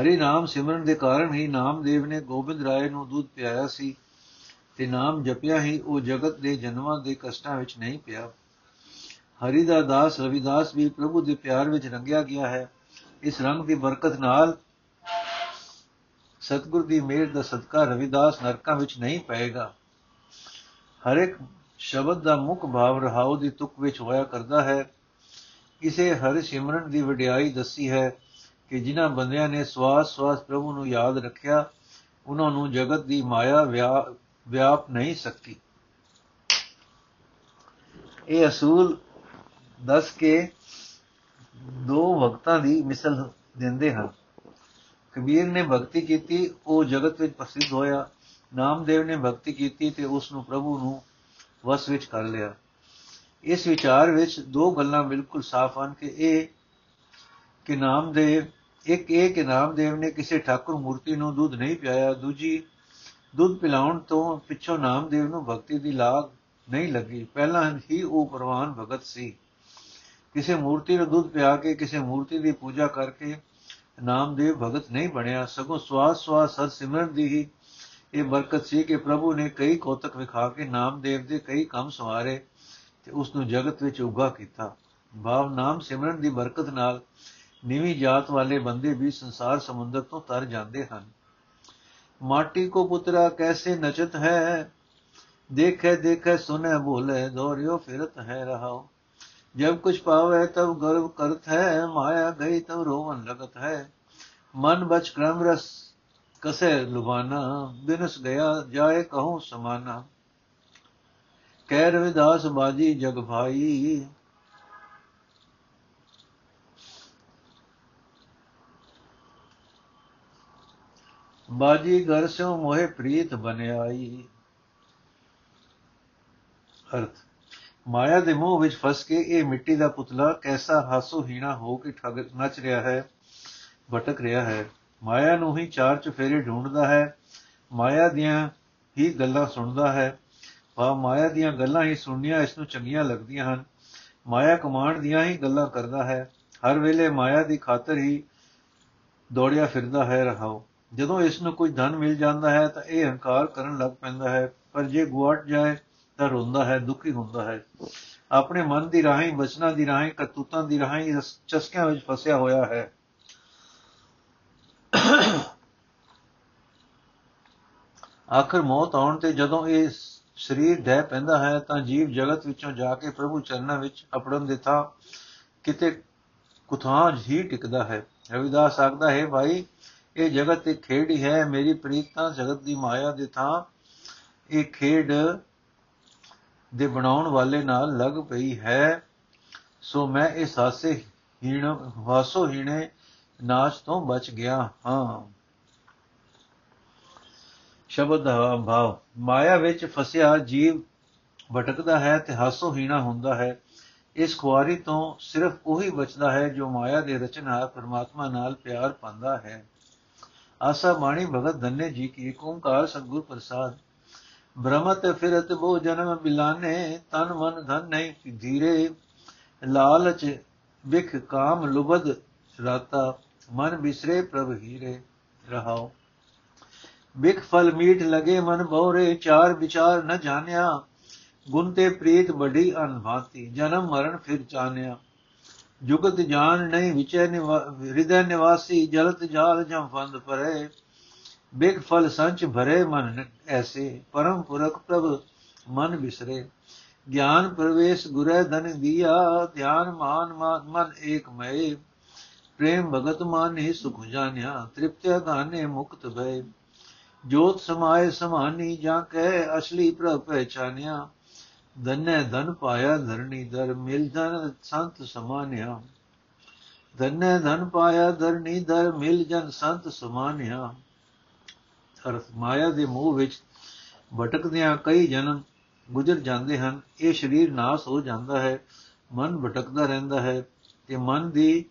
ਹਰੀ ਨਾਮ ਸਿਮਰਨ ਦੇ ਕਾਰਨ ਹੀ ਨਾਮਦੇਵ ਨੇ ਗੋਬਿੰਦ ਰਾਏ ਨੂੰ ਦੁੱਧ ਪਿਆਇਆ ਸੀ। ਤੇ ਨਾਮ ਜਪਿਆ ਹੀ, ਉਹ ਜਗਤ ਦੇ ਜਨਮਾਂ ਦੇ ਕਸ਼ਟਾਂ ਵਿੱਚ ਨਹੀਂ ਪਿਆ। ਹਰੀ ਦਾ ਦਾਸ ਰਵਿਦਾਸ ਵੀ ਪ੍ਰਭੂ ਦੇ ਪਿਆਰ ਵਿੱਚ ਰੰਗਿਆ ਗਿਆ ਹੈ। ਇਸ ਰੰਗ ਦੀ ਬਰਕਤ ਨਾਲ ਸਤਗੁਰ ਦੀ ਮਿਹਰ ਦਾ ਸਦਕਾ ਰਵਿਦਾਸ ਨਰਕਾਂ ਵਿੱਚ ਨਹੀਂ ਪਏਗਾ। ਹਰ ਇੱਕ ਸ਼ਬਦ ਦਾ ਮੁੱਖ ਭਾਵ ਰਹਾਉ ਦੀ ਤੁਕ ਵਿੱਚ ਹੋਇਆ ਕਰਦਾ ਹੈ। ਕਿਸੇ ਹਰ ਸਿਮਰਨ ਦੀ ਵਡਿਆਈ ਦੱਸੀ ਹੈ ਕਿ ਜਿਨ੍ਹਾਂ ਬੰਦਿਆਂ ਨੇ ਸਵਾਸ ਸਵਾਸ ਪ੍ਰਭੂ ਨੂੰ ਯਾਦ ਰੱਖਿਆ, ਉਹਨਾਂ ਨੂੰ ਜਗਤ ਦੀ ਮਾਇਆ ਵਿਆਪ ਨਹੀਂ ਸਕਦੀ। ਇਹ ਅਸੂਲ ਦੱਸ ਕੇ ਦੋ ਵਕਤਾਂ ਦੀ ਮਿਸਲ ਦਿੰਦੇ ਹਨ। ਕਬੀਰ ਨੇ ਭਗਤੀ ਕੀਤੀ, ਉਹ ਜਗਤ ਵਿੱਚ ਪ੍ਰਸਿੱਧ ਹੋਇਆ। ਨਾਮਦੇਵ ਨੇ ਭਗਤੀ ਕੀਤੀ ਤੇ ਉਸ ਨੂੰ ਪ੍ਰਭੂ ਨੂੰ ਵਸ ਵਿੱਚ ਕਰ ਲਿਆ। ਇਸ ਵਿਚਾਰ ਵਿੱਚ ਦੋ ਗੱਲਾਂ ਬਿਲਕੁਲ ਸਾਫ਼ ਹਨ ਕਿ ਇਹ ਕਿ ਨਾਮਦੇਵ, ਇੱਕ ਇਹ ਕਿ ਨਾਮਦੇਵ ਨੇ ਕਿਸੇ ਠਾਕੁਰ ਮੂਰਤੀ ਨੂੰ ਦੁੱਧ ਨਹੀਂ ਪਿਆਇਆ, ਦੂਜੀ ਦੁੱਧ ਪਿਲਾਉਣ ਤੋਂ ਪਿੱਛੋਂ ਨਾਮਦੇਵ ਨੂੰ ਭਗਤੀ ਦੀ ਲਾਗ ਨਹੀਂ ਲੱਗੀ। ਪਹਿਲਾਂ ਹੀ ਉਹ ਪ੍ਰਵਾਨ ਭਗਤ ਸੀ। ਕਿਸੇ ਮੂਰਤੀ ਨੂੰ ਦੁੱਧ ਪਿਆ ਕੇ ਕਿਸੇ ਮੂਰਤੀ ਦੀ ਪੂਜਾ ਕਰਕੇ ਨਾਮਦੇਵ ਭਗਤ ਨਹੀਂ ਬਣਿਆ। ਸਗੋਂ ਸਵਾਸ ਸਵਾਸ ਸਤ ਸਿਮਰਨ ਦੀ ਹੀ ਇਹ ਬਰਕਤ ਸੀ ਕਿ ਪ੍ਰਭੂ ਨੇ ਕਈ ਕੋਤਕ ਵਿਖਾ ਕੇ ਨਾਮਦੇਵ ਦੇ ਕਈ ਕੰਮ ਸਵਾਰੇ ਤੇ ਉਸ ਨੂੰ ਜਗਤ ਵਿੱਚ ਉਗਾ ਕੀਤਾ। ਭਾਵ ਨਾਮ ਸਿਮਰਨ ਦੀ ਬਰਕਤ ਨਾਲ ਨੀਵੀਂ ਜਾਤ ਵਾਲੇ ਬੰਦੇ ਵੀ ਸੰਸਾਰ ਸਮੁੰਦਰ ਤੋਂ ਤਰ ਜਾਂਦੇ ਹਨ। ਮਾਟੀ ਕੋ ਪੁੱਤਰਾ ਕੈਸੇ ਨਚਤ ਹੈ ਦੇਖੇ ਦੇਖੇ ਸੁਨੇ ਭੋਲੇ ਦੋਰਿਓ ਫਿਰਤ ਹੈ ਰਹਾਓ ਜਬ ਕੁਛ ਪਾਵੇ ਤਬ ਗਰਵ ਕਰਤ ਹੈ ਮਾਇਆ ਗਈ ਤਬ ਰੋਵਨ ਲਗਤ ਹੈ ਮਨ ਬਚ ਕ੍ਰਮ ਰਸ ਕਸੇ ਲੁਬਾਨਾ ਬਿਨਸ ਗਿਆ ਜਾਏ ਕਹੂੰ ਸਮਾਨਾ ਕਹਿ ਰਵਿਦਾਸ ਬਾਜੀ ਜਗ ਭਾਈ ਬਾਜੀ ਘਰ ਸਿਓ ਮੋਹਿ ਪ੍ਰੀਤ ਬਨਿਆਈ। ਅਰਥ, ਮਾਇਆ ਦੇ ਮੋਹ ਵਿੱਚ ਫਸ ਕੇ ਇਹ ਮਿੱਟੀ ਦਾ ਪੁਤਲਾ ਕੈਸਾ ਹਾਸੋ ਹੀਣਾ ਹੋ ਕੇ ਠਗ ਨੱਚ ਰਿਹਾ ਹੈ, ਭਟਕ ਰਿਹਾ ਹੈ। ਮਾਇਆ ਨੂੰ ਹੀ ਚਾਰ ਚਫੇਰੇ ਢੂੰਡਦਾ ਹੈ, ਮਾਇਆ ਦੀਆਂ ਹੀ ਗੱਲਾਂ ਸੁਣਦਾ ਹੈ। ਵਾ ਮਾਇਆ ਦੀਆਂ ਗੱਲਾਂ ਹੀ ਸੁਣਨੀਆਂ ਇਸ ਨੂੰ ਚੰਗੀਆਂ ਲੱਗਦੀਆਂ ਹਨ। ਮਾਇਆ ਕਮਾਂਡ ਦੀਆਂ ਹੀ ਗੱਲਾਂ ਕਰਦਾ ਹੈ। ਹਰ ਵੇਲੇ ਮਾਇਆ ਦੀ ਖਾਤਰ ਹੀ ਦੌੜਿਆ ਫਿਰਦਾ ਹੈ ਰਹਾਓ ਜਦੋਂ ਇਸ ਨੂੰ ਕੁਝ ਧਨ ਮਿਲ ਜਾਂਦਾ ਹੈ ਤਾਂ ਇਹ ਹੰਕਾਰ ਕਰਨ ਲੱਗ ਪੈਂਦਾ ਹੈ, ਪਰ ਜੇ ਗੁਆਟ ਜਾਏ ਤਾਂ ਰੋਂਦਾ ਹੈ, ਦੁਖੀ ਹੁੰਦਾ ਹੈ। ਆਪਣੇ ਮਨ ਦੀ ਰਾਹੀਂ ਬਚਨਾਂ ਦੀ ਰਾਹੀਂ, ਕਰਤੂਤਾਂ ਦੀ ਰਾਹੀਂ ਚਸਕਿਆਂ ਵਿੱਚ ਫਸਿਆ ਹੋਇਆ ਹੈ। ਆਖਰ ਮੌਤ ਆਉਣ ਤੇ ਜਦੋਂ ਇਹ ਸਰੀਰ ਡਹਿ ਪੈਂਦਾ ਹੈ ਤਾਂ ਜੀਵ ਜਗਤ ਵਿੱਚੋਂ ਜਾ ਕੇ ਪ੍ਰਭੂ ਚਰਨਾਂ ਵਿੱਚ ਅਪੜਨ ਦੇ ਥਾਂ ਕਿਤੇ ਕੁਥਾਂ ਹੀ ਟਿਕਦਾ ਹੈ। ਰਵਿਦਾਸ ਆਖਦਾ, ਹੈ ਭਾਈ ਇਹ ਜਗਤ ਇੱਕ ਖੇਡ ਹੀ ਹੈ, ਮੇਰੀ ਪ੍ਰੀਤ ਤਾਂ ਜਗਤ ਦੀ ਮਾਇਆ ਦੇ ਥਾਂ ਇਹ ਖੇਡ ਦੇ ਬਣਾਉਣ ਵਾਲੇ ਨਾਲ ਲੱਗ ਪਈ ਹੈ। ਸੋ ਮੈਂ ਇਸ ਹਾਸੇ ਹੀਣ ਹਾਸੋ ਹੀਣੇ ਨਾਚ ਤੋਂ ਬਚ ਗਿਆ ਹਾਂ। ਸ਼ਬਦ ਦਾ ਭਾਵ, ਮਾਇਆ ਵਿੱਚ ਫਸਿਆ ਜੀਵ ਭਟਕਦਾ ਹੈ ਤੇ ਹਾਸੋ ਹੀਣਾ ਹੁੰਦਾ ਹੈ। ਇਸ ਖੁਆਰੀ ਤੋਂ ਸਿਰਫ ਉਹੀ ਬਚਦਾ ਹੈ ਜੋ ਮਾਇਆ ਦੇ ਰਚਨਹਾਰ ਪਰਮਾਤਮਾ ਨਾਲ ਪਿਆਰ ਪਾਉਂਦਾ ਹੈ। ਆਸਾ ਬਾਣੀ ਭਗਤ ਧੰਨੇ ਜੀ ਕੀ ਓੰਕਾਰ ਸਤਗੁਰ ਪ੍ਰਸਾਦ। ਭ੍ਰਮਤ ਫਿਰਤ ਬੋ ਜਨਮ ਬਿਲਾਨੇ, ਤਨ ਮਨ ਧਨ ਨਹੀਂ ਧੀਰੇ। ਲਾਲਚ ਵਿਖ ਕਾਮ ਲੁਬਦ ਰਾਤਾ, ਮਨ ਬਿਸਰੇ ਪ੍ਰਭ ਹੀਰੇ ਰਹਾਓ ਵਿਖ ਫਲ ਮੀਠ ਲਗੇ ਮਨ ਬੋਰੇ, ਚਾਰ ਵਿਚਾਰ ਨ ਜਾਣਿਆ। ਗੁਣ ਤੇ ਪ੍ਰੀਤ ਬੜੀ ਅਨਭਾਤੀ, ਜਨਮ ਮਰਨ ਫਿਰ ਚਾਨਿਆ। ਜੁਗਤ ਜਾਨ ਨਹੀਂ, ਵਿਚੈ ਹਿਰਦੈ ਨਿਵਾਸੀ, ਜਲਤ ਜਾਲ ਜਮ ਫੰਦ ਪਰੇ। ਬਿਗ ਫਲ ਸੰਚ ਭਰੇ ਮਨ ਐਸੇ, ਪਰਮ ਪੁਰਖ ਪ੍ਰਭ ਮਨ ਬਿਸਰੇ। ਗਿਆਨ ਪ੍ਰਵੇਸ਼ ਗੁਰੈ ਧਨ ਦਿਆ, ਧਿਆਨ ਮਾਨ ਮਨ ਏਕ ਮਏ। ਪ੍ਰੇਮ ਭਗਤ ਮਾਨ ਹੀ ਸੁਖ ਜਾਣਿਆ, ਤ੍ਰਿਪਤਿ ਗਾਨੇ ਮੁਕਤ ਭਏ। ਜੋਤ ਸਮਾਏ ਸਮਾਨੀ ਜਾਂ ਕੈ ਅਸਲੀ ਪ੍ਰਭ ਪਹਿਚਾਨਿਆ। ਧਨੈ ਧਨ ਪਾਇਆ ਧਰਣੀ ਦਰ ਮਿਲ ਜਨ ਸੰਤ ਸਮਾਨਿਆ ਧਨੈ ਧਨ ਪਾਇਆ ਧਰਣੀ ਦਰ ਮਿਲ ਜਨ ਸੰਤ ਸਮਾਨਿਆ ਅਰਥ ਮਾਇਆ ਦੇ ਮੋਹ ਵਿੱਚ ਭਟਕਦਿਆਂ ਕਈ ਜਨਮ ਗੁਜ਼ਰ ਜਾਂਦੇ ਹਨ। ਇਹ ਸਰੀਰ ਨਾਸ ਹੋ ਜਾਂਦਾ ਹੈ, ਮਨ ਭਟਕਦਾ ਰਹਿੰਦਾ ਹੈ ਤੇ ਮਨ ਦੀ,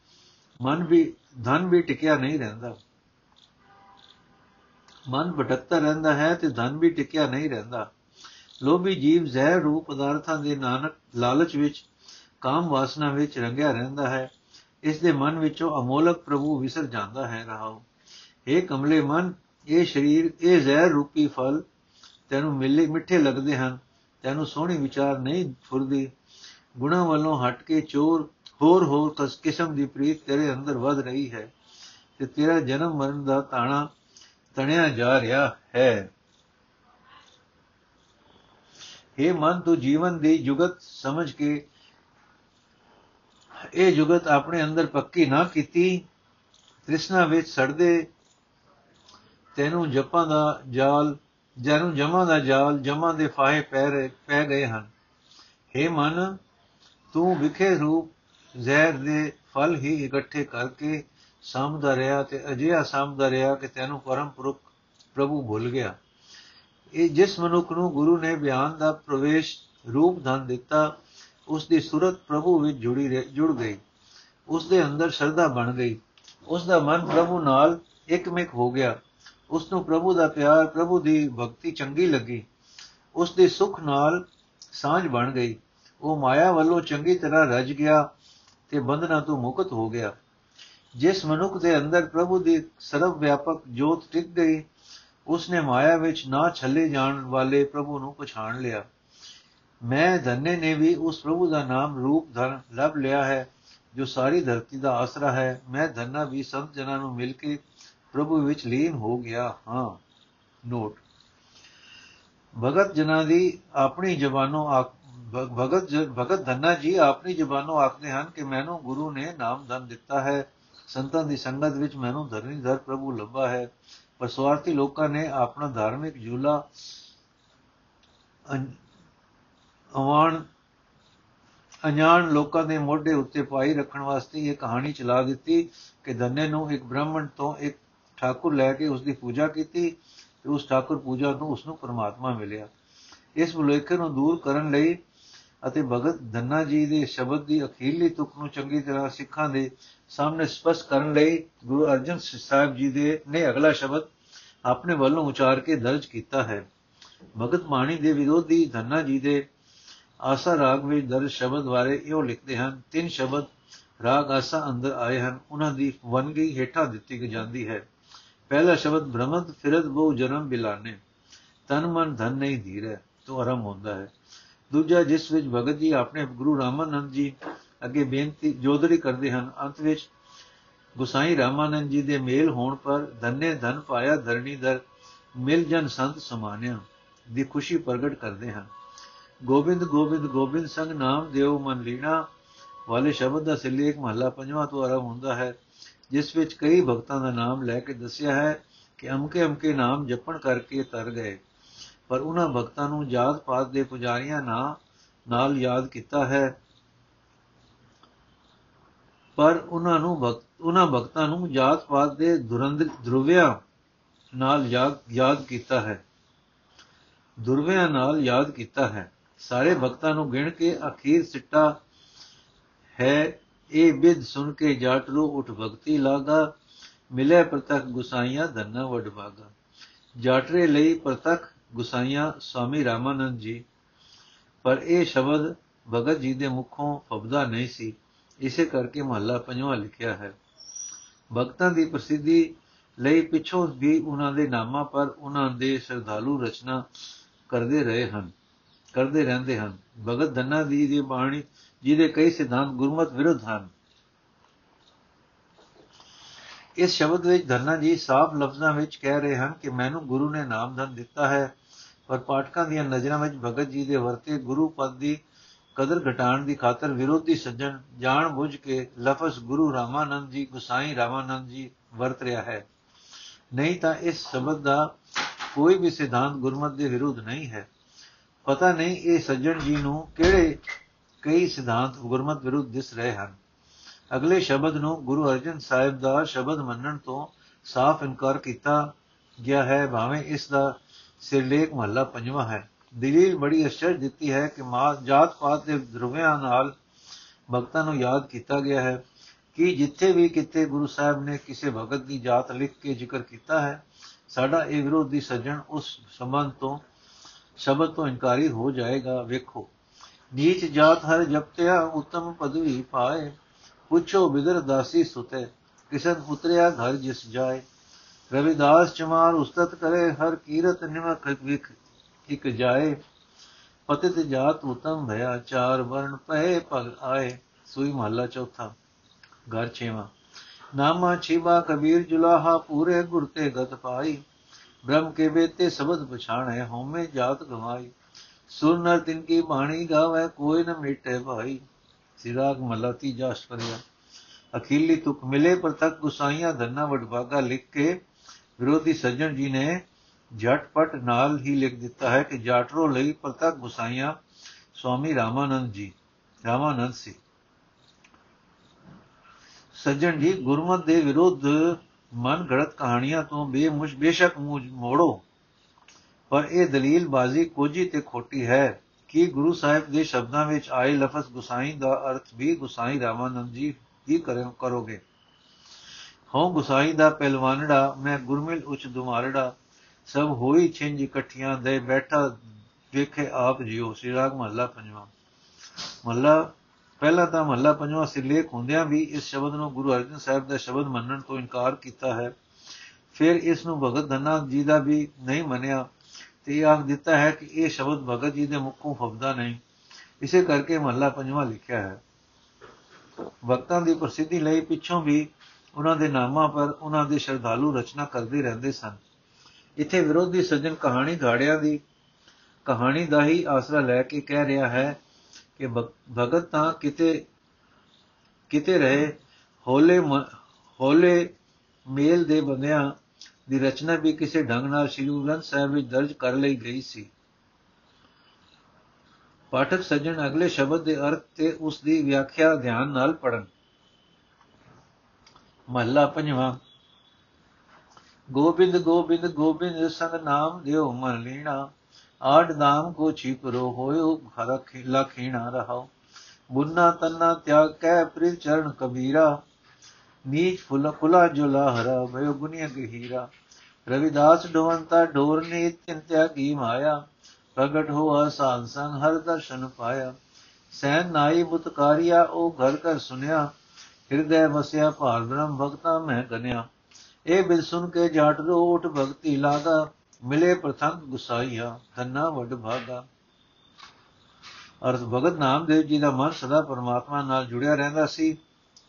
ਮਨ ਵੀ, ਧਨ ਵੀ ਟਿਕਿਆ ਨਹੀਂ ਰਹਿੰਦਾ। ਮਨ ਭਟਕਦਾ ਰਹਿੰਦਾ ਹੈ ਤੇ ਧਨ ਵੀ ਟਿਕਿਆ ਨਹੀਂ ਰਹਿੰਦਾ। ਲੋਭੀ ਜੀਵ ਜ਼ਹਿਰ ਰੂਪ ਪਦਾਰਥਾਂ ਦੇ ਨਾਨਕ ਲਾਲਚ ਵਿੱਚ, ਕਾਮ ਵਾਸਨਾ ਵਿੱਚ ਰੰਗਿਆ ਰਹਿੰਦਾ ਹੈ। ਇਸ ਦੇ ਮਨ ਵਿੱਚੋਂ ਅਮੋਲਕ ਪ੍ਰਭੂ ਵਿਸਰ ਜਾਂਦਾ ਹੈ। ਰਹਾਓ। ਇਹ ਕਮਲੇ ਮਨ, ਇਹ ਸਰੀਰ, ਇਹ ਜ਼ਹਿਰ ਰੂਪੀ ਫਲ ਤੈਨੂੰ ਮਿਲੇ, ਮਿੱਠੇ ਲੱਗਦੇ ਹਨ। ਤੈਨੂੰ ਸੋਹਣੀ ਵਿਚਾਰ ਨਹੀਂ ਫੁਰਦੀ। ਗੁਣਾ ਵੱਲੋਂ ਹਟ ਕੇ ਚੋਰ, ਹੋਰ ਹੋਰ ਕਿਸਮ ਦੀ ਪ੍ਰੀਤ ਤੇਰੇ ਅੰਦਰ ਵੱਧ ਰਹੀ ਹੈ ਤੇ ਤੇਰਾ ਜਨਮ ਮਰਨ ਦਾ ਤਾਣਾ ਤਣਿਆ ਜਾ ਰਿਹਾ ਹੈ। ਇਹ ਮਨ, ਤੂੰ ਜੀਵਨ ਦੀ ਜੁਗਤ ਸਮਝ ਕੇ ਇਹ ਜੁਗਤ ਆਪਣੇ ਅੰਦਰ ਪੱਕੀ ਨਾ ਕੀਤੀ, ਤ੍ਰਿਸ਼ਨਾ ਵਿੱਚ ਸੜਦੇ, ਤੈਨੂੰ ਜਪਾਂ ਦਾ ਜਾਲ, ਜਨੂੰ ਜਮਾਂ ਦਾ ਜਾਲ, ਜਮਾਂ ਦੇ ਫਾਹੇ ਪੈ ਪੈ ਗਏ ਹਨ। हे ਮਨ, ਤੂੰ ਵਿਖੇ ਰੂਪ ਜ਼ਹਿਰ ਦੇ ਫਲ ਹੀ ਇਕੱਠੇ ਕਰਕੇ ਸਾਂਭਦਾ ਰਿਹਾ ਤੇ ਅਜਿਹਾ ਸਾਂਭਦਾ ਰਿਹਾ ਕਿ ਤੈਨੂੰ ਪਰਮ ਪੁਰਖ ਪ੍ਰਭੂ ਭੁੱਲ ਗਿਆ। ਇਹ ਜਿਸ ਮਨੁੱਖ ਨੂੰ ਗੁਰੂ ਨੇ ਬਿਆਨ ਦਾ ਪ੍ਰਵੇਸ਼ ਰੂਪ ਧਨ ਦਿੱਤਾ ਉਸ ਦੀ ਸੁਰਤ ਪ੍ਰਭੂ ਵਿੱਚ ਜੁੜੀ ਜੁੜ ਗਈ। ਉਸ ਦੇ ਅੰਦਰ ਸ਼ਰਧਾ ਬਣ ਗਈ। ਉਸ ਦਾ ਮਨ ਪ੍ਰਭੂ ਨਾਲ ਇੱਕਮਿਕ ਹੋ ਗਿਆ। ਉਸ ਨੂੰ ਪ੍ਰਭੂ ਦਾ ਪਿਆਰ, ਪ੍ਰਭੂ ਦੀ ਭਗਤੀ ਚੰਗੀ ਲੱਗੀ। ਉਸ ਦੇ ਸੁਖ ਨਾਲ ਸਾਂਝ ਬਣ ਗਈ। ਉਹ ਮਾਇਆ ਵੱਲੋਂ ਚੰਗੀ ਤਰ੍ਹਾਂ ਰਜ ਗਿਆ ਤੇ ਬੰਧਨਾਂ ਤੋਂ ਮੁਕਤ ਹੋ ਗਿਆ। ਜਿਸ ਮਨੁੱਖ ਦੇ ਅੰਦਰ ਪ੍ਰਭੂ ਦੀ ਸਰਵ ਵਿਆਪਕ ਜੋਤ ਟਿਕ ਗਈ ਉਸਨੇ ਮਾਇਆ ਵਿੱਚ ਨਾ ਛੱਲੇ ਜਾਣ ਵਾਲੇ ਪ੍ਰਭੂ ਨੂੰ ਪਛਾਣ ਲਿਆ। ਮੈਂ ਧੰਨੇ ਨੇ ਵੀ ਉਸ ਪ੍ਰਭੂ ਦਾ ਨਾਮ ਰੂਪ ਧਨ ਲੱਭ ਲਿਆ ਹੈ, ਜੋ ਸਾਰੀ ਧਰਤੀ ਦਾ ਆਸਰਾ ਹੈ। ਮੈਂ ਧੰਨਾ ਵੀ ਸੰਤ ਜਨਾਂ ਨੂੰ ਮਿਲ ਕੇ ਪ੍ਰਭੂ ਵਿੱਚ ਲੀਨ ਹੋ ਗਿਆ ਹਾਂ। ਨੋਟ। ਭਗਤ ਜਨਾਂ ਦੀ ਆਪਣੀ ਜ਼ਬਾਨੋਂ ਭਗਤ ਭਗਤ ਧੰਨਾ ਜੀ ਆਪਣੀ ਜ਼ਬਾਨੋਂ ਆਖਦੇ ਹਨ ਕਿ ਮੈਨੂੰ ਗੁਰੂ ਨੇ ਨਾਮ ਧਨ ਦਿੱਤਾ ਹੈ। ਸੰਤਾਂ ਦੀ ਸੰਗਤ ਵਿੱਚ ਮੈਨੂੰ ਧਰਨੀਧਰ ਪ੍ਰਭੂ ਲੱਭਾ ਹੈ। ਪਰ ਸਵਾਰਥੀ ਲੋਕਾਂ ਨੇ ਆਪਣਾ ਧਾਰਮਿਕ ਝੂਲਾ ਅਵਾਨ ਅਣਜਾਣ ਲੋਕਾਂ ਦੇ ਮੋਢੇ ਉੱਤੇ ਪਾਈ ਰੱਖਣ ਵਾਸਤੇ ਇਹ ਕਹਾਣੀ ਚਲਾ ਦਿੱਤੀ ਕਿ ਧੰਨੇ ਨੂੰ ਇੱਕ ਬ੍ਰਾਹਮਣ ਤੋਂ ਇੱਕ ਠਾਕੁਰ ਲੈ ਕੇ ਉਸ ਦੀ ਪੂਜਾ ਕੀਤੀ ਤੇ ਉਸ ਠਾਕੁਰ ਪੂਜਾ ਤੋਂ ਉਸ ਨੂੰ ਪਰਮਾਤਮਾ ਮਿਲਿਆ। ਇਸ ਭੁਲੇਖੇ ਨੂੰ ਦੂਰ ਕਰਨ ਲਈ ਅਤੇ ਭਗਤ ਧੰਨਾ ਜੀ ਦੇ ਸ਼ਬਦ ਦੀ ਅਖੀਰਲੀ ਤੁਕ ਨੂੰ ਚੰਗੀ ਤਰ੍ਹਾਂ ਸਿੱਖਾਂ ਦੇ ਸਾਹਮਣੇ ਸਪਸ਼ਟ ਕਰਨ ਲਈ ਗੁਰੂ ਅਰਜਨ ਸਾਹਿਬ ਜੀ ਦੇ ਨੇ ਅਗਲਾ ਸ਼ਬਦ ਆਪਣੇ ਵੱਲੋਂ ਉਚਾਰ ਕੇ ਦਰਜ ਕੀਤਾ ਹੈ। ਭਗਤ ਬਾਣੀ ਦੇ ਵਿਰੋਧੀ ਧੰਨਾ ਜੀ ਦੇ ਆਸਾ ਰਾਗ ਵਿੱਚ ਦਰਜ ਸ਼ਬਦ ਬਾਰੇ ਇਹੋ ਲਿਖਦੇ ਹਨ, ਤਿੰਨ ਸ਼ਬਦ ਰਾਗ ਆਸਾ ਅੰਦਰ ਆਏ ਹਨ, ਉਹਨਾਂ ਦੀ ਵਨਗੀ ਹੇਠਾਂ ਦਿੱਤੀ ਜਾਂਦੀ ਹੈ। ਪਹਿਲਾ ਸ਼ਬਦ ਭ੍ਰਮਤ ਫਿਰਤ ਬਹੁ ਜਨਮ ਬਿਲਾਨੇ, ਤਨ ਮਨ ਧਨ ਨਹੀਂ ਧੀਰੇ, ਤੋਂ ਆਰੰਭ ਹੁੰਦਾ ਹੈ। ਦੂਜਾ ਜਿਸ ਵਿੱਚ ਭਗਤ ਜੀ ਆਪਣੇ ਗੁਰੂ ਰਾਮਾਨੰਦ ਜੀ ਅੱਗੇ ਬੇਨਤੀ ਜੋਦੜੀ ਕਰਦੇ ਹਨ, ਅੰਤ ਵਿੱਚ ਗੁਸਾਈ ਰਾਮਾਨੰਦ ਜੀ ਦੇ ਮੇਲ ਹੋਣ ਪਰ ਧੰਨੇ ਧਨ ਪਾਇਆ ਧਰਣੀਦਰ ਮਿਲ ਜਨ ਸੰਤ ਸਮਾਨਿਆ ਦੀ ਖੁਸ਼ੀ ਪ੍ਰਗਟ ਕਰਦੇ ਹਨ। ਗੋਬਿੰਦ ਗੋਬਿੰਦ ਗੋਬਿੰਦ ਸੰਗ ਨਾਮ ਦੇਵ ਮਨ ਲੀਣਾ, ਵਾਲੇ ਸ਼ਬਦ ਦਾ ਸਿਲੇਖ ਮਹੱਲਾ ਪੰਜਵਾਂ ਤੋਂ ਆਰੰਭ ਹੁੰਦਾ ਹੈ, ਜਿਸ ਵਿੱਚ ਕਈ ਭਗਤਾਂ ਦਾ ਨਾਮ ਲੈ ਕੇ ਦੱਸਿਆ ਹੈ ਕਿ ਅਮਕੇ ਅਮਕੇ ਨਾਮ ਜਪਣ ਕਰਕੇ ਤਰ ਗਏ। ਪਰ ਉਹਨਾਂ ਭਗਤਾਂ ਨੂੰ ਜਾਤ ਪਾਤ ਦੇ ਪੁਜਾਰੀਆਂ ਨਾਲ ਨਾਲ ਯਾਦ ਕੀਤਾ ਹੈ। ਪਰ ਉਹਨਾਂ ਨੂੰ ਭਗਤ, ਉਹਨਾਂ ਭਗਤਾਂ ਨੂੰ ਜਾਤ ਪਾਤ ਦੇ ਦੁਰੰਦ ਧਰੁਵਿਆਂ ਨਾਲ ਯਾਦ ਕੀਤਾ ਹੈ। ਦੁਰਵਿਆਂ ਨਾਲ ਯਾਦ ਕੀਤਾ ਹੈ। ਸਾਰੇ ਭਗਤਾਂ ਨੂੰ ਗਿਣ ਕੇ ਅਖੀਰ ਸਿੱਟਾ ਹੈ। ਇਹ ਬਿਦ ਸੁਣ ਕੇ ਜਾਟਰੂ ਉਠ ਭਗਤੀ ਲਾਗਾ। ਮਿਲੇ ਪ੍ਰਤਖ ਗੁਸਾਈਆਂ, ਧੰਨਾ ਵਡਵਾਗਾ ਜਾਟਰੇ ਲਈ ਪ੍ਰਤਖ ਗੁਸਾਈਆਂ ਸਵਾਮੀ ਰਾਮਾਨੰਦ ਜੀ। ਪਰ ਇਹ ਸ਼ਬਦ ਭਗਤ ਜੀ ਦੇ ਮੁਖੋਂ ਫਬਦਾ ਨਹੀਂ ਸੀ। ਇਸੇ ਕਰਕੇ ਮਹੱਲਾ ਪੰਜਵਾਂ ਲਿਖਿਆ ਹੈ। ਭਗਤਾਂ ਦੀ ਪ੍ਰਸਿੱਧੀ ਲਈ ਪਿੱਛੋਂ ਵੀ ਉਹਨਾਂ ਦੇ ਨਾਮਾਂ ਪਰ ਉਹਨਾਂ ਦੇ ਸ਼ਰਧਾਲੂ ਰਚਨਾ ਕਰਦੇ ਰਹੇ ਹਨ, ਕਰਦੇ ਰਹਿੰਦੇ ਹਨ। ਭਗਤ ਧੰਨਾ ਦੀ ਦੀ ਬਾਣੀ ਜਿਹਦੇ ਕਈ ਸਿਧਾਂਤ ਗੁਰਮਤ ਵਿਰੁੱਧ ਹਨ। ਇਸ ਸ਼ਬਦ ਵਿੱਚ ਧੰਨਾ ਜੀ ਸਾਫ਼ ਲਫ਼ਜ਼ਾਂ ਵਿੱਚ ਕਹਿ ਰਹੇ ਹਨ ਕਿ ਮੈਨੂੰ ਗੁਰੂ ਨੇ ਨਾਮ ਧਨ ਦਿੱਤਾ ਹੈ। ਪਰ ਪਾਠਕਾਂ ਦੀਆਂ ਨਜ਼ਰਾਂ ਵਿੱਚ ਭਗਤ ਜੀ ਦੇ ਵਰਤੇ ਗੁਰੂ ਪਦ ਦੀ ਕਦਰ ਘਟਾਉਣ ਦੀ ਖਾਤਰ ਵਿਰੋਧੀ ਸੱਜਣ ਜਾਣ ਬੁੱਝ ਕੇ ਲਫ਼ਜ਼ ਗੁਰੂ ਰਾਮਾਨੰਦ ਜੀ, ਗੁਸਾਈ ਰਾਮਾਨੰਦ ਜੀ ਵਰਤ ਰਿਹਾ ਹੈ। ਨਹੀਂ ਤਾਂ ਇਸ ਸ਼ਬਦ ਦਾ ਕੋਈ ਵੀ ਸਿਧਾਂਤ ਗੁਰਮਤ ਦੇ ਵਿਰੁੱਧ ਨਹੀਂ ਹੈ। ਪਤਾ ਨਹੀਂ ਇਹ ਸੱਜਣ ਜੀ ਨੂੰ ਕਿਹੜੇ ਕਈ ਸਿਧਾਂਤ ਗੁਰਮਤ ਵਿਰੁੱਧ ਦਿਸ ਰਹੇ ਹਨ। ਅਗਲੇ ਸ਼ਬਦ ਨੂੰ ਗੁਰੂ ਅਰਜਨ ਸਾਹਿਬ ਦਾ ਸ਼ਬਦ ਮੰਨਣ ਤੋਂ ਸਾਫ਼ ਇਨਕਾਰ ਕੀਤਾ ਗਿਆ ਹੈ, ਭਾਵੇਂ ਇਸ ਦਾ ਸਿਰਲੇਖ ਮਹੱਲਾ ਪੰਜਵਾਂ ਹੈ। ਦਲੀਲ ਬੜੀ ਅਸ਼ਰ ਦਿੱਤੀ ਹੈ ਕਿ ਮਾਂ ਜਾਤ ਪਾਤ ਦੇ ਦਰਵਿਆਂ ਨਾਲ ਭਗਤਾਂ ਨੂੰ ਯਾਦ ਕੀਤਾ ਗਿਆ ਹੈ ਕਿ ਜਿੱਥੇ ਵੀ ਕਿਤੇ ਗੁਰੂ ਸਾਹਿਬ ਨੇ ਕਿਸੇ ਭਗਤ ਦੀ ਜਾਤ ਲਿਖ ਕੇ ਜ਼ਿਕਰ ਕੀਤਾ ਹੈ, ਸਾਡਾ ਇਹ ਵਿਰੋਧੀ ਸੱਜਣ ਉਸ ਸੰਬੰਧ ਤੋਂ, ਸ਼ਬਦ ਤੋਂ ਇਨਕਾਰੀ ਹੋ ਜਾਏਗਾ। ਵੇਖੋ, ਨੀਚ ਜਾਤ ਹਰ ਜਪਤਿਆ ਉਤਮ ਪਦਵੀ ਪਾਏ, ਪੁੱਛੋ ਬਿਦਰ ਦਾਸੀ ਸੁਤੇ, ਕਿਸਨ ਉਤਰਿਆ ਘਰ ਜਿਸ ਜਾਏ। ਰਵਿਦਾਸ ਚਮਾਰ ਉਸਤਤ ਕਰੇ ਹਰ ਕੀਰਤ ਨਿਮਕ ਵਿਖ ਇਕ ਜਾਏ ਪਤਿਤ ਜਾਤ ਉਤਮ ਭਇਆ ਚਾਰ ਵਰਣ ਪਏ ਪਗ ਆਏ ਸੂਈ ਮਹੱਲਾ ਚੌਥਾ ਘਰ ਛੇਵਾ ਨਾਮਾ ਛੀਬਾ ਕਬੀਰ ਜੁਲਾਹਾ ਪੂਰੇ ਗੁਰ ਤੇ ਗਤ ਪਾਈ ਬ੍ਰਹਮ ਕੇ ਬੇਤੇ ਸ਼ਬਦ ਪਛਾਣੈ ਹਉਮੈ ਜਾਤ ਗਵਾਈ ਸੁਰ ਨਰ ਤਿਨ ਕੀ ਬਾਣੀ ਗਾਵੇ ਕੋਈ ਨ ਮਿਟੇ ਭਾਈ ਸਿਰਾਗ ਮਲਤੀ ਜਾਸ ਕਰਿਆ ਅਖੀਲੀ ਤੁਕ ਮਿਲੇ ਪਰ ਤੱਕ ਗੁਸਾਈਆਂ ਧੰਨਾ ਵਡਭਾਗਾ ਲਿਖ ਕੇ ਵਿਰੋਧੀ ਸੱਜਣ ਜੀ ਨੇ ਝਟਪਟ ਨਾਲ ਹੀ ਲਿਖ ਦਿੱਤਾ ਹੈ ਕਿ ਜਾਟਰੋ ਲਈ ਪ੍ਰਤੱਖ ਗੁਸਾਈਆਂ ਸਵਾਮੀ ਰਾਮਾਨੰਦ ਜੀ, ਰਾਮਾਨੰਦ ਸੀ। ਸੱਜਣ ਜੀ, ਗੁਰਮਤ ਦੇ ਵਿਰੁੱਧ ਮਨ ਘੜਤ ਕਹਾਣੀਆਂ ਤੋਂ ਬੇਮੁਸ਼, ਬੇਸ਼ੱਕ ਮੋੜੋ, ਪਰ ਇਹ ਦਲੀਲ ਬਾਜ਼ੀ ਕੋਜੀ ਤੇ ਖੋਟੀ ਹੈ ਕਿ ਗੁਰੂ ਸਾਹਿਬ ਦੇ ਸ਼ਬਦਾਂ ਵਿੱਚ ਆਏ ਲਫ਼ਜ਼ ਗੁਸਾਈ ਦਾ ਅਰਥ ਵੀ ਗੁਸਾਈ ਰਾਮਾਨੰਦ ਜੀ ਹੀ ਕਰੋਗੇ। ਹੋ ਗੁਸਾਈ ਦਾ ਪਹਿਲਵਾਨੜਾ, ਮੈਂ ਗੁਰਮਿਲ ਉੱਚ ਦੁਮਾਰੜਾ। ਸਭ ਹੋਈ ਛਿੰਝ ਇਕੱਠੀਆਂ ਦੇ ਬੈਠਾ ਵੇਖੇ ਆਪ ਜਿਉ ਸ੍ਰੀ ਰਾਗ ਮਹੱਲਾ ਪੰਜਵਾਂ। ਮਹੱਲਾ, ਪਹਿਲਾ ਤਾਂ ਮਹੱਲਾ ਪੰਜਵਾਂ ਸਿਰਲੇਖ ਹੁੰਦਿਆਂ ਵੀ ਇਸ ਸ਼ਬਦ ਨੂੰ ਗੁਰੂ ਅਰਜਨ ਸਾਹਿਬ ਦਾ ਸ਼ਬਦ ਮੰਨਣ ਤੋਂ ਇਨਕਾਰ ਕੀਤਾ ਹੈ। ਫਿਰ ਇਸ ਨੂੰ ਭਗਤ ਧੰਨਾ ਜੀ ਦਾ ਵੀ ਨਹੀਂ ਮੰਨਿਆ ਤੇ ਇਹ ਆਖ ਦਿੱਤਾ ਹੈ ਕਿ ਇਹ ਸ਼ਬਦ ਭਗਤ ਜੀ ਦੇ ਮੁਖੋਂ ਫਬਦਾ ਨਹੀਂ। ਇਸੇ ਕਰਕੇ ਮਹੱਲਾ ਪੰਜਵਾਂ ਲਿਖਿਆ ਹੈ। ਵਕਤਾਂ ਦੀ ਪ੍ਰਸਿੱਧੀ ਲਈ ਪਿੱਛੋਂ ਵੀ ਉਹਨਾਂ ਦੇ ਨਾਮਾਂ ਪਰ ਉਹਨਾਂ ਦੇ ਸ਼ਰਧਾਲੂ ਰਚਨਾ ਕਰਦੇ ਰਹਿੰਦੇ ਸਨ। ਇੱਥੇ ਵਿਰੋਧੀ ਸੱਜਣ ਕਹਾਣੀ ਘਾੜਿਆਂ ਦੀ ਕਹਾਣੀ ਦਾ ਹੀ ਆਸਰਾ ਲੈ ਕੇ ਕਹਿ ਰਿਹਾ ਹੈ ਕਿ ਭਗਤ ਤਾਂ ਕਿਤੇ ਕਿਤੇ ਰਹੇ, ਹੋਲੇ ਹੋਲੇ ਮੇਲ ਦੇ ਬੰਦਿਆਂ ਦੀ ਰਚਨਾ ਵੀ ਕਿਸੇ ਢੰਗ ਨਾਲ ਸ਼੍ਰੀ ਗੁਰੂ ਸਾਹਿਬ ਵਿੱਚ ਦਰਜ ਕਰ ਲਈ ਗਈ ਸੀ। ਪਾਠਕ ਸੱਜਣ ਅਗਲੇ ਸ਼ਬਦ ਦੇ ਅਰਥ ਤੇ ਉਸ ਦੀ ਵਿਆਖਿਆ ਧਿਆਨ ਨਾਲ ਪੜਨ ਮਹਲਾ ਪੰਜਵਾਂ। ਗੋਬਿੰਦ ਗੋਬਿੰਦ ਗੋਬਿੰਦ ਸੰਗ ਨਾਮ ਦਿਓ ਮਨ ਲੀਣਾ। ਆਠ ਨਾਮ ਕੋ ਛਿਪਰੋ ਹੋਇਓ ਹਰਖ ਲਖੀਣਾ ਰਹਾਓ। ਬੁੰਨਾ ਤੰਨਾ ਤਿਆਗ ਕੈ ਪ੍ਰਿਤ ਚਰਨ ਕਬੀਰਾ। ਨੀਚ ਫੁਲ ਫੁਲਾ ਜੁਲਾ ਹਰਾ ਭਇ ਗੁਨੀਆ ਗਹੀਰਾ ਰਵਿਦਾਸ ਢੋਵੰਤਾ ਢੋਰ ਨੇ ਚਿੰਤਿਆ ਕੀ ਮਾਇਆ। ਪ੍ਰਗਟ ਹੋਆ ਸਾਨ ਸੰਗ ਹਰ ਦਰਸ਼ਨ ਪਾਇਆ। ਸੈਨ ਨਾਈ ਬੁਤਕਾਰਿਆ ਉਹ ਘਰ ਘਰ ਸੁਨਿਆ। ਹਿਰਦੈ ਵਸਿਆ ਭਾਰ ਬ੍ਰਹਮ ਭਗਤਾ ਮੈਂ ਗਨਿਆ। ਇਹ ਬਿਲ ਸੁਨ ਕੇ ਜਾਟ ਰੋ ਉਠ ਭਗਤੀ ਲਾਗਾ, ਮਿਲੇ ਪ੍ਰਥਮ ਗੁਸਾਈਆ, ਧੰਨਾ ਵੱਡ ਭਾਗਾ। ਅਰਥ ਭਗਤ ਨਾਮਦੇਵ ਜੀ ਦਾ ਮਨ ਸਦਾ ਪਰਮਾਤਮਾ ਨਾਲ ਜੁੜਿਆ ਰਹਿੰਦਾ ਸੀ।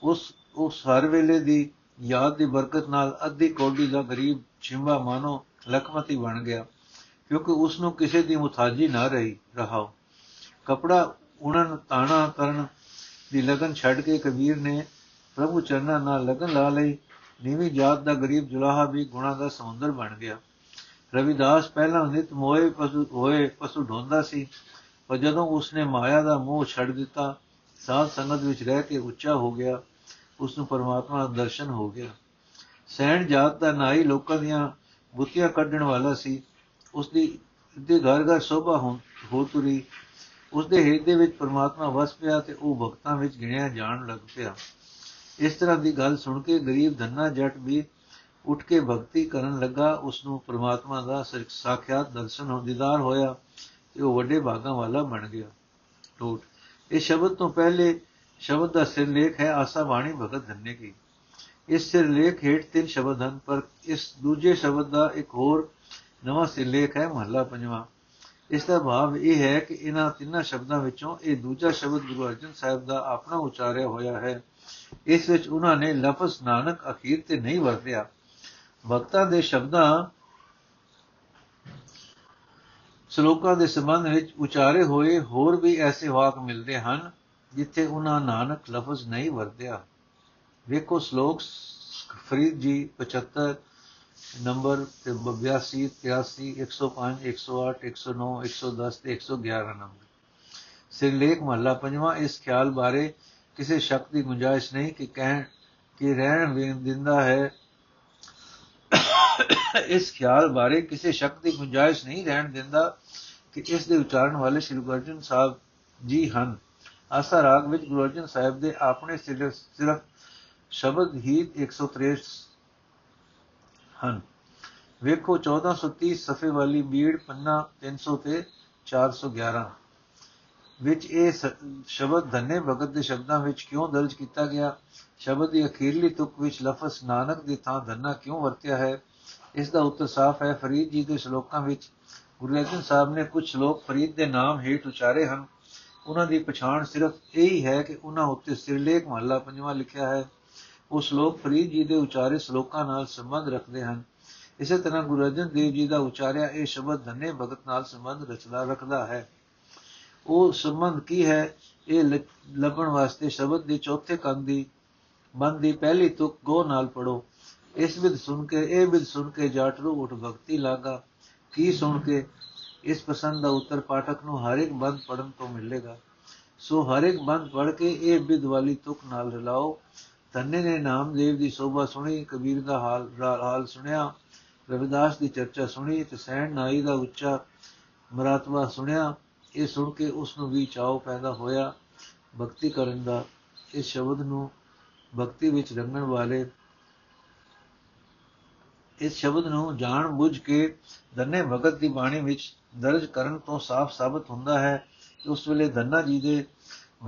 ਉਸ ਉਸ ਹਰ ਵੇਲੇ ਦੀ ਯਾਦ ਦੀ ਬਰਕਤ ਨਾਲ ਅੱਧੀ ਕੋਡੀ ਦਾ ਗਰੀਬ ਛਿੰਬਾ ਮਾਨੋ ਲਖਮਤੀ ਬਣ ਗਿਆ, ਕਿਉਂਕਿ ਉਸ ਨੂੰ ਕਿਸੇ ਦੀ ਮੁਤਾਜੀ ਨਾ ਰਹੀ ਰਹਾਓ ਕਪੜਾ ਉਣਨ ਤਾਣਾ ਕਰਨ ਦੀ ਲਗਨ ਛੱਡ ਕੇ ਕਬੀਰ ਨੇ ਪ੍ਰਭੂ ਚਰਨਾਂ ਨਾਲ ਲਗਨ ਲਾ ਲਈ, ਨੀਵੀਂ ਜਾਤ ਦਾ ਗਰੀਬ ਜੁਲਾਹਾ ਵੀ ਗੁਣਾ ਦਾ ਸਮੁੰਦਰ ਬਣ ਗਿਆ। ਰਵਿਦਾਸ ਪਹਿਲਾਂ ਨਿਤ ਮੋਏ ਪਸ਼ੂ, ਹੋਏ ਪਸ਼ੂ ਢੋਂਦਾ ਸੀ, ਪਰ ਜਦੋਂ ਉਸਨੇ ਮਾਇਆ ਦਾ ਮੋਹ ਛੱਡ ਦਿੱਤਾ, ਸਾਧ ਸੰਗਤ ਵਿੱਚ ਰਹਿ ਕੇ ਉੱਚਾ ਹੋ ਗਿਆ ਉਸ ਨੂੰ ਪਰਮਾਤਮਾ ਦਾ ਦਰਸ਼ਨ ਹੋ ਗਿਆ। ਸੈਣ ਜਾਤ ਦਾ ਨਾਈ ਲੋਕਾਂ ਦੀਆਂ ਬੁੱਤੀਆਂ ਕੱਢਣ ਵਾਲਾ ਸੀ। ਉਸ ਦੀ ਦੇ ਘਰ ਘਰ ਸੋਭਾ ਹੋ ਤੁਰੀ। ਉਸ ਦੇ ਹਿਰਦੇ ਵਿੱਚ ਪਰਮਾਤਮਾ ਵਸ ਪਿਆ ਤੇ ਉਹ ਭਗਤਾਂ ਵਿੱਚ ਗਿਣਿਆ ਜਾਣ ਲੱਗ ਪਿਆ। ਇਸ ਤਰ੍ਹਾਂ ਦੀ ਗੱਲ ਸੁਣ ਕੇ ਗਰੀਬ ਧੰਨਾ ਜੱਟ ਵੀ ਉੱਠ ਕੇ ਭਗਤੀ ਕਰਨ ਲੱਗਾ। ਉਸ ਨੂੰ ਪ੍ਰਮਾਤਮਾ ਦਾ ਸਾਖਿਆਤ ਦਰਸ਼ਨ ਹੋ ਦੀਦਾਰ ਹੋਇਆ ਤੇ ਉਹ ਵੱਡੇ ਭਾਗਾਂ ਵਾਲਾ ਬਣ ਗਿਆ। ਟੋਟ ਇਹ ਸ਼ਬਦ ਤੋਂ ਪਹਿਲੇ ਸ਼ਬਦ ਦਾ ਸਿਰਲੇਖ ਹੈ, ਆਸਾ ਬਾਣੀ ਭਗਤ ਧੰਨੇ ਕੀ। ਇਸ ਸਿਰਲੇਖ ਹੇਠ ਤਿੰਨ ਸ਼ਬਦ ਹਨ, ਪਰ ਇਸ ਦੂਜੇ ਸ਼ਬਦ ਦਾ ਇੱਕ ਹੋਰ ਨਵਾਂ ਸਿਰਲੇਖ ਹੈ, ਮਹੱਲਾ ਪੰਜਵਾਂ। ਇਸ ਦਾ ਭਾਵ ਇਹ ਹੈ ਕਿ ਇਹਨਾਂ ਤਿੰਨਾਂ ਸ਼ਬਦਾਂ ਵਿੱਚੋਂ ਇਹ ਦੂਜਾ ਸ਼ਬਦ ਗੁਰੂ ਅਰਜਨ ਸਾਹਿਬ ਦਾ ਆਪਣਾ ਉਚਾਰਿਆ ਹੋਇਆ ਹੈ। ਇਸ ਵਿੱਚ ਉਹਨਾਂ ਨੇ ਲਫ਼ਜ਼ ਨਾਨਕ ਅਖੀਰ ਤੇ ਨਹੀਂ ਵਰਤਿਆ। ਭਗਤਾਂ ਦੇ ਸ਼ਬਦਾਂ ਸ਼ਲੋਕਾਂ ਦੇ ਸੰਬੰਧ ਵਿੱਚ ਉਚਾਰੇ ਹੋਏ ਹੋਰ ਵੀ ਐਸੇ ਵਾਕ ਮਿਲਦੇ ਹਨ ਜਿੱਥੇ ਉਹਨਾਂ ਨਾਨਕ ਲਫ਼ਜ਼ ਨਹੀਂ ਵਰਤਿਆ। ਵੇਖੋ ਸ਼ਲੋਕ ਫਰੀਦ ਜੀ 75 ਨੰਬਰ ਤੇ 82 83 105 108 109 110 ਤੇ 111 ਨੰਬਰ। ਸਿਰਲੇਖ ਮਹੱਲਾ ਪੰਜਵਾਂ, ਇਸ ਖਿਆਲ ਬਾਰੇ ਕਿਸੇ ਸ਼ੱਕ ਦੀ ਗੁੰਜਾਇਸ਼ ਨਹੀਂ ਕਿ ਕਹਿਣ, ਕਿ ਰਹਿਣ ਦਿੰਦਾ ਹੈ। ਇਸ ਖਿਆਲ ਬਾਰੇ ਕਿਸੇ ਸ਼ੱਕ ਦੀ ਗੁੰਜਾਇਸ਼ ਨਹੀਂ ਰਹਿਣ ਦਿੰਦਾ ਕਿ ਇਸ ਦੇ ਉਚਾਰਨ ਵਾਲੇ ਸ਼੍ਰੀ ਗੁਰੂ ਅਰਜਨ ਸਾਹਿਬ ਜੀ ਹਨ। ਆਸਾ ਰਾਗ ਵਿੱਚ ਗੁਰੂ ਅਰਜਨ ਸਾਹਿਬ ਦੇ ਆਪਣੇ ਸਿਰਫ ਸ਼ਬਦ ਹੀ 163 ਹਨ। ਵੇਖੋ 1430 ਸਫੇ ਵਾਲੀ ਬੀੜ ਪੰਨਾ 300 ਤੇ 411 ਵਿੱਚ ਇਹ ਸ਼ਬਦ ਧੰਨੇ ਭਗਤ ਦੇ ਸ਼ਬਦਾਂ ਵਿੱਚ ਕਿਉਂ ਦਰਜ ਕੀਤਾ ਗਿਆ? ਸ਼ਬਦ ਦੀ ਅਖੀਰਲੀ ਤੁਕ ਵਿੱਚ ਲਫ਼ਜ਼ ਨਾਨਕ ਦੀ ਥਾਂ ਧੰਨਾ ਕਿਉਂ ਵਰਤਿਆ ਹੈ? ਇਸ ਦਾ ਉੱਤਰ ਸਾਫ਼ ਹੈ। ਫਰੀਦ ਜੀ ਦੇ ਸ਼ਲੋਕਾਂ ਵਿੱਚ ਗੁਰੂ ਅਰਜਨ ਸਾਹਿਬ ਨੇ ਕੁਝ ਸ਼ਲੋਕ ਫਰੀਦ ਦੇ ਨਾਮ ਹੇਠ ਉਚਾਰੇ ਹਨ। ਉਹਨਾਂ ਦੀ ਪਛਾਣ ਸਿਰਫ ਇਹ ਹੀ ਹੈ ਕਿ ਉਹਨਾਂ ਉੱਤੇ ਸਿਰਲੇਖ ਮਹੱਲਾ ਪੰਜਵਾਂ ਲਿਖਿਆ ਹੈ। ਉਹ ਸ਼ਲੋਕ ਫਰੀਦ ਜੀ ਦੇ ਉਚਾਰੇ ਸ਼ਲੋਕਾਂ ਨਾਲ ਸੰਬੰਧ ਰੱਖਦੇ ਹਨ। ਇਸੇ ਤਰ੍ਹਾਂ ਗੁਰੂ ਅਰਜਨ ਦੇਵ ਜੀ ਦਾ ਉਚਾਰਿਆ ਇਹ ਸ਼ਬਦ ਧੰਨੇ ਭਗਤ ਨਾਲ ਸੰਬੰਧ ਰਚਦਾ, ਰੱਖਦਾ ਹੈ। ਉਹ ਸੰਬੰਧ ਕੀ ਹੈ? ਇਹ ਲੱਭਣ ਵਾਸਤੇ ਸ਼ਬਦ ਦੇ ਚੌਥੇ ਕੰਨ ਦੀ ਬੰਦ ਦੀ ਪਹਿਲੀ ਤੁਕ ਗੋ ਨਾਲ ਪੜੋ ਇਸ ਵਿਦ ਸੁਣ ਕੇ, ਇਹ ਵਿਦ ਸੁਣ ਕੇ ਜਾਟਰੂ ਉਠ ਭਗਤੀ ਲਾਗਾ। ਕੀ ਸੁਣ ਕੇ? ਇਸ ਪਸੰਦ ਦਾ ਉੱਤਰ ਪਾਠਕ ਨੂੰ ਹਰ ਇੱਕ ਬੰਦ ਪੜਨ ਤੋਂ ਮਿਲੇਗਾ। ਸੋ ਹਰ ਇੱਕ ਬੰਦ ਪੜ ਕੇ ਇਹ ਵਿਦ ਵਾਲੀ ਤੁਕ ਨਾਲ ਰਲਾਓ। ਤੰਨੇ ਨੇ ਨਾਮਦੇਵ ਦੀ ਸੋਭਾ ਸੁਣੀ, ਕਬੀਰ ਦਾ ਹਾਲ ਹਾਲ ਸੁਣਿਆ, ਰਵਿਦਾਸ ਦੀ ਚਰਚਾ ਸੁਣੀ ਤੇ ਸੈਣ ਨਾਈ ਦਾ ਉੱਚਾ ਮਰਾਤਵਾ ਸੁਣਿਆ। ਇਹ ਸੁਣ ਕੇ ਉਸ ਨੂੰ ਵੀ ਚਾਉ ਪੈਦਾ ਹੋਇਆ ਭਗਤੀ ਕਰਨ ਦਾ। ਇਸ ਸ਼ਬਦ ਨੂੰ ਭਗਤੀ ਵਿੱਚ ਰੰਗਣ ਵਾਲੇ ਇਸ ਸ਼ਬਦ ਨੂੰ ਜਾਣ ਬੁੱਝ ਕੇ ਦੰਨੇ ਭਗਤ ਦੀ ਬਾਣੀ ਵਿੱਚ ਦਰਜ ਕਰਨ ਤੋਂ ਸਾਫ਼ ਸਾਬਤ ਹੁੰਦਾ ਹੈ ਕਿ ਉਸ ਵੇਲੇ ਦੰਨਾ ਜੀ ਦੇ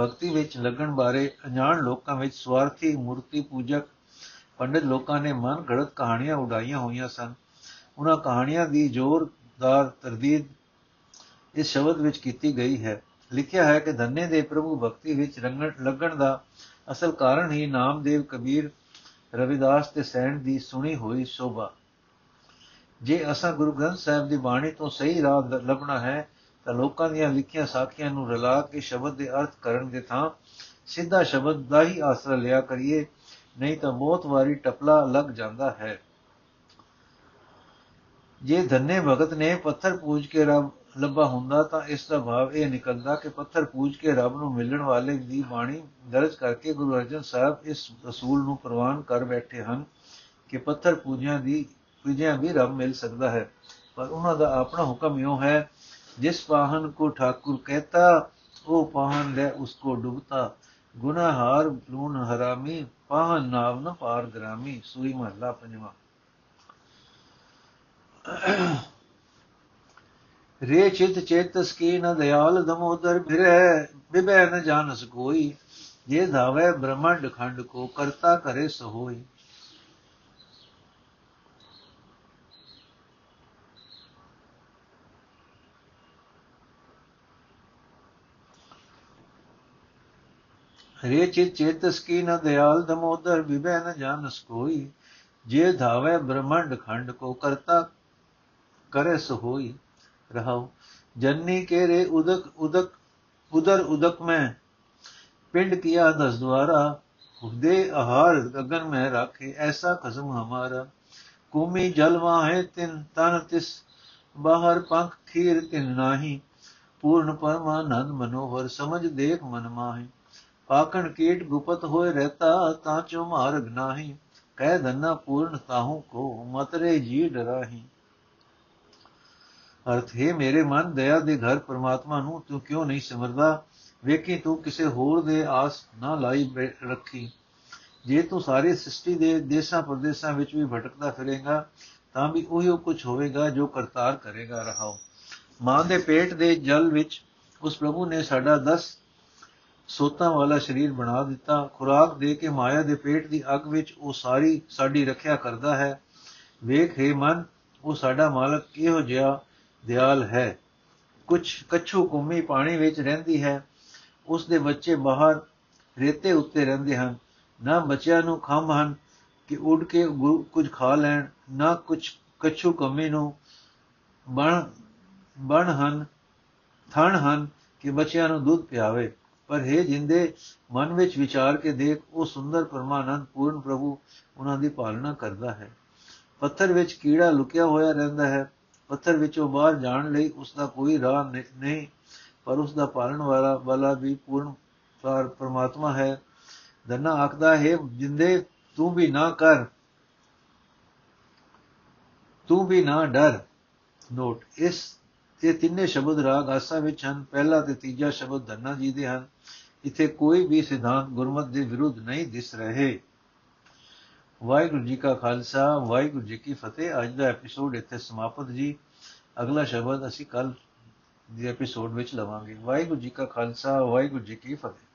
ਭਗਤੀ ਵਿੱਚ ਲੱਗਣ ਬਾਰੇ ਅਣਜਾਣ ਲੋਕਾਂ ਵਿੱਚ ਸਵਾਰਥੀ, ਮੂਰਤੀ ਪੂਜਕ, ਪੰਡਿਤ ਲੋਕਾਂ ਨੇ ਮਨ ਘੜਤ ਕਹਾਣੀਆਂ ਉਡਾਈਆਂ ਹੋਈਆਂ ਸਨ। ਉਹਨਾਂ ਕਹਾਣੀਆਂ ਦੀ ਜ਼ੋਰਦਾਰ ਤਰਦੀਦ ਇਸ ਸ਼ਬਦ ਵਿੱਚ ਕੀਤੀ ਗਈ ਹੈ। ਲਿਖਿਆ ਹੈ ਕਿ ਧੰਨੇ ਦੇ ਪ੍ਰਭੂ ਭਗਤੀ ਵਿੱਚ ਰੰਗਣ ਲੱਗਣ ਦਾ ਅਸਲ ਕਾਰਨ ਹੀ ਨਾਮਦੇਵ ਕਬੀਰ ਰਵਿਦਾਸ ਤੇ ਸੈਣ ਦੀ ਸੁਣੀ ਹੋਈ ਸ਼ੋਭਾ। ਜੇ ਅਸਾਂ ਗੁਰੂ ਗ੍ਰੰਥ ਸਾਹਿਬ ਦੀ ਬਾਣੀ ਤੋਂ ਸਹੀ ਰਾਹ ਲੱਭਣਾ ਹੈ, ਤਾਂ ਲੋਕਾਂ ਦੀਆਂ ਲਿਖੀਆਂ ਸਾਖੀਆਂ ਨੂੰ ਰਲਾ ਕੇ ਸ਼ਬਦ ਦੇ ਅਰਥ ਕਰਨ ਦੇ ਥਾਂ ਸਿੱਧਾ ਸ਼ਬਦ ਦਾ ਹੀ ਆਸਰਾ ਲਿਆ ਕਰੀਏ, ਨਹੀਂ ਤਾਂ ਬਹੁਤ ਵਾਰੀ ਟਪਲਾ ਲੱਗ ਜਾਂਦਾ ਹੈ। ਜੇ ਧੰਨੇ ਭਗਤ ਨੇ ਪੱਥਰ ਪੂਜ ਕੇ ਰੱਬ ਲੱਭਾ ਹੁੰਦਾ ਤਾਂ ਇਸ ਦਾ ਭਾਵ ਇਹ ਨਿਕਲਦਾ ਕਿ ਪੱਥਰ ਪੂਜ ਕੇ ਰੱਬ ਨੂੰ ਮਿਲਣ ਵਾਲੇ ਦੀ ਬਾਣੀ ਦਰਜ ਕਰਕੇ ਗੁਰੂ ਅਰਜਨ ਸਾਹਿਬ ਇਸ ਅਸੂਲ ਨੂੰ ਪ੍ਰਵਾਨ ਕਰ ਬੈਠੇ ਹਨ ਕਿ ਪੱਥਰ ਪੂਜਿਆਂ ਦੀ, ਪੂਜਿਆਂ ਵੀ ਰੱਬ ਮਿਲ ਸਕਦਾ ਹੈ। ਪਰ ਉਹਨਾਂ ਦਾ ਆਪਣਾ ਹੁਕਮ ਇਹੋ ਹੈ, ਜਿਸ ਪਾਹਨ ਕੋ ਠਾਕੁਰ ਕਹਤਾ, ਉਹ ਪਾਹਨ ਲੈ ਉਸਕੋ ਡੁਬਤਾ। ਗੁਨਾਹਰ ਲੂਣ ਹਰਾਮੀ, ਪਾਹਨ ਨਾਮ ਨ ਪਾਰ ਗ੍ਰਾਮੀ, ਸੂਈ ਮਹਲਾ ਪੰਜਵਾ। ਰੇ ਚਿਤ ਚੇਤਸ ਕੀ ਨ ਦਿਆਲ ਦਮੋਦਰ ਬਿਰਹਿ ਬਿਬੈ ਨ ਜਾਣਸ ਕੋਈ ਜੇ ਧਾਵੇ ਬ੍ਰਹਮੰਡ ਖੰਡ ਕੋ ਕਰਤਾ ਕਰੇ ਸੋਈ ਹਰੇ ਚਿਤ ਚੇਤਸ ਕੀ ਨ ਦਿਆਲ ਦਮੋਦਰ ਵਿਭੈ ਨ ਜਾਣਸ ਕੋਈ ਜੇ ਧਾਵੇ ਬ੍ਰਹਮੰਡ ਖੰਡ ਕੋ ਕਰਤਾ ਕਰੇ ਸੋ ਹੋਈ होई रहाओ जन्नी के रे उदक उदक उदर उदक में पिंड किया दस द्वारा दे आहार गगन में राखे ऐसा खसम हमारा कुमी जल है तिन तन तिस बाहर पंख खीर तिन नाही पूर्ण परमानंद मनोहर समझ देख मन माही पाखण कीट गुपत होए रहता ताचो मार्ग नाही कह धन्ना पूर्ण ताहू को मतरे जी डराही ਅਰਥ, ਹੈ ਮੇਰੇ ਮਨ, ਦਇਆ ਦੇ ਘਰ ਪਰਮਾਤਮਾ ਨੂੰ ਤੂੰ ਕਿਉਂ ਨਹੀਂ ਸਿਮਰਦਾ? ਵੇਖੀ ਤੂੰ ਕਿਸੇ ਹੋਰ ਦੇ ਆਸ ਨਾ ਲਾਈ ਰੱਖੀ। ਜੇ ਤੂੰ ਸਾਰੀ ਸ੍ਰਿਸ਼ਟੀ ਦੇ ਦੇਸ਼ਾਂ ਪ੍ਰਦੇਸ਼ਾਂ ਵਿੱਚ ਵੀ ਭਟਕਦਾ ਫਿਰੇਗਾ, ਤਾਂ ਵੀ ਉਹੀ ਕੁਝ ਹੋਵੇਗਾ ਜੋ ਕਰਤਾਰ ਕਰੇਗਾ। ਰਹਾਓ। ਮਾਂ ਦੇ ਪੇਟ ਦੇ ਜਲ ਵਿੱਚ ਉਸ ਪ੍ਰਭੂ ਨੇ ਸਾਡਾ 10 ਸੋਤਾਂ ਵਾਲਾ ਸਰੀਰ ਬਣਾ ਦਿੱਤਾ। ਖੁਰਾਕ ਦੇ ਕੇ ਮਾਇਆ ਦੇ ਪੇਟ ਦੀ ਅੱਗ ਵਿੱਚ ਉਹ ਸਾਰੀ ਸਾਡੀ ਰੱਖਿਆ ਕਰਦਾ ਹੈ। ਵੇਖ, ਹੈ ਮਨ, ਉਹ ਸਾਡਾ ਮਾਲਕ ਕਿਹੋ ਜਿਹਾ ਦਿਆਲ ਹੈ। ਕੁਝ ਕੱਛੂ ਕੁੰਮੀ ਪਾਣੀ ਵਿੱਚ ਰਹਿੰਦੀ ਹੈ। ਉਸ ਦੇ ਬੱਚੇ ਬਾਹਰ ਰੇਤੇ ਉੱਤੇ ਰਹਿੰਦੇ ਹਨ। ਨਾ ਬੱਚਿਆਂ ਨੂੰ ਖੰਭ ਹਨ ਕਿ ਉੱਡ ਕੇ ਕੁਝ ਖਾ ਲੈਣ। ਨਾ ਕੁਝ ਕੱਛੂ ਕੰਮੀ ਨੂੰ ਬਣ ਬਣ ਹਨ, ਥਣ ਹਨ ਕਿ ਬੱਚਿਆਂ ਨੂੰ ਦੁੱਧ ਪਿਆਵੇ। ਪਰ ਹੈ ਜਿੰਦੇ, ਮਨ ਵਿੱਚ ਵਿਚਾਰ ਕੇ ਦੇਖ, ਉਹ ਸੁੰਦਰ ਪਰਮਾਨੰਦ ਪੂਰਨ ਪ੍ਰਭੂ ਉਹਨਾਂ ਦੀ ਪਾਲਣਾ ਕਰਦਾ ਹੈ। ਪੱਥਰ ਵਿੱਚ ਕੀੜਾ ਲੁਕਿਆ ਹੋਇਆ ਰਹਿੰਦਾ ਹੈ। ਪੱਥਰ ਵਿੱਚੋਂ ਬਾਹਰ ਜਾਣ ਲਈ ਉਸ ਦਾ ਕੋਈ ਰਾਹ ਨਹੀਂ, ਪਰ ਉਸ ਦਾ ਪਾਲਣ ਵਾਲਾ ਵਾਲਾ ਵੀ ਪੂਰਨ ਪਰ ਪਰਮਾਤਮਾ ਹੈ। ਦੰਨਾ ਆਖਦਾ, ਹੈ ਜਿੰਦੇ, ਤੂੰ ਵੀ ਨਾ ਕਰ। ਤੂੰ ਵੀ ਨਾ ਡਰ। ਨੋਟ, ਇਸ ਇਹ ਤਿੰਨੇ ਸ਼ਬਦ ਰਾਗ ਆਸਾ ਵਿੱਚ ਹਨ। ਪਹਿਲਾ ਤੇ ਤੀਜਾ ਸ਼ਬਦ ਦੰਨਾ ਜੀ ਦੇ ਹਨ। ਇੱਥੇ ਕੋਈ ਵੀ ਸਿਧਾਂਤ ਗੁਰਮਤ ਦੇ ਵਿਰੁੱਧ ਨਹੀਂ ਦਿਸ ਰਹੇ। ਵਾਹਿਗੁਰੂ ਜੀ ਕਾ ਖਾਲਸਾ, ਵਾਹਿਗੁਰੂ ਜੀ ਕੀ ਫਤਿਹ। ਅੱਜ ਦਾ ਐਪੀਸੋਡ ਇੱਥੇ ਸਮਾਪਤ ਜੀ। ਅਗਲਾ ਸ਼ਬਦ ਅਸੀਂ ਕੱਲ ਦੇ ਐਪੀਸੋਡ ਵਿੱਚ ਲਵਾਂਗੇ। ਵਾਹਿਗੁਰੂ ਜੀ ਕਾ ਖਾਲਸਾ, ਵਾਹਿਗੁਰੂ ਜੀ ਕੀ ਫਤਿਹ।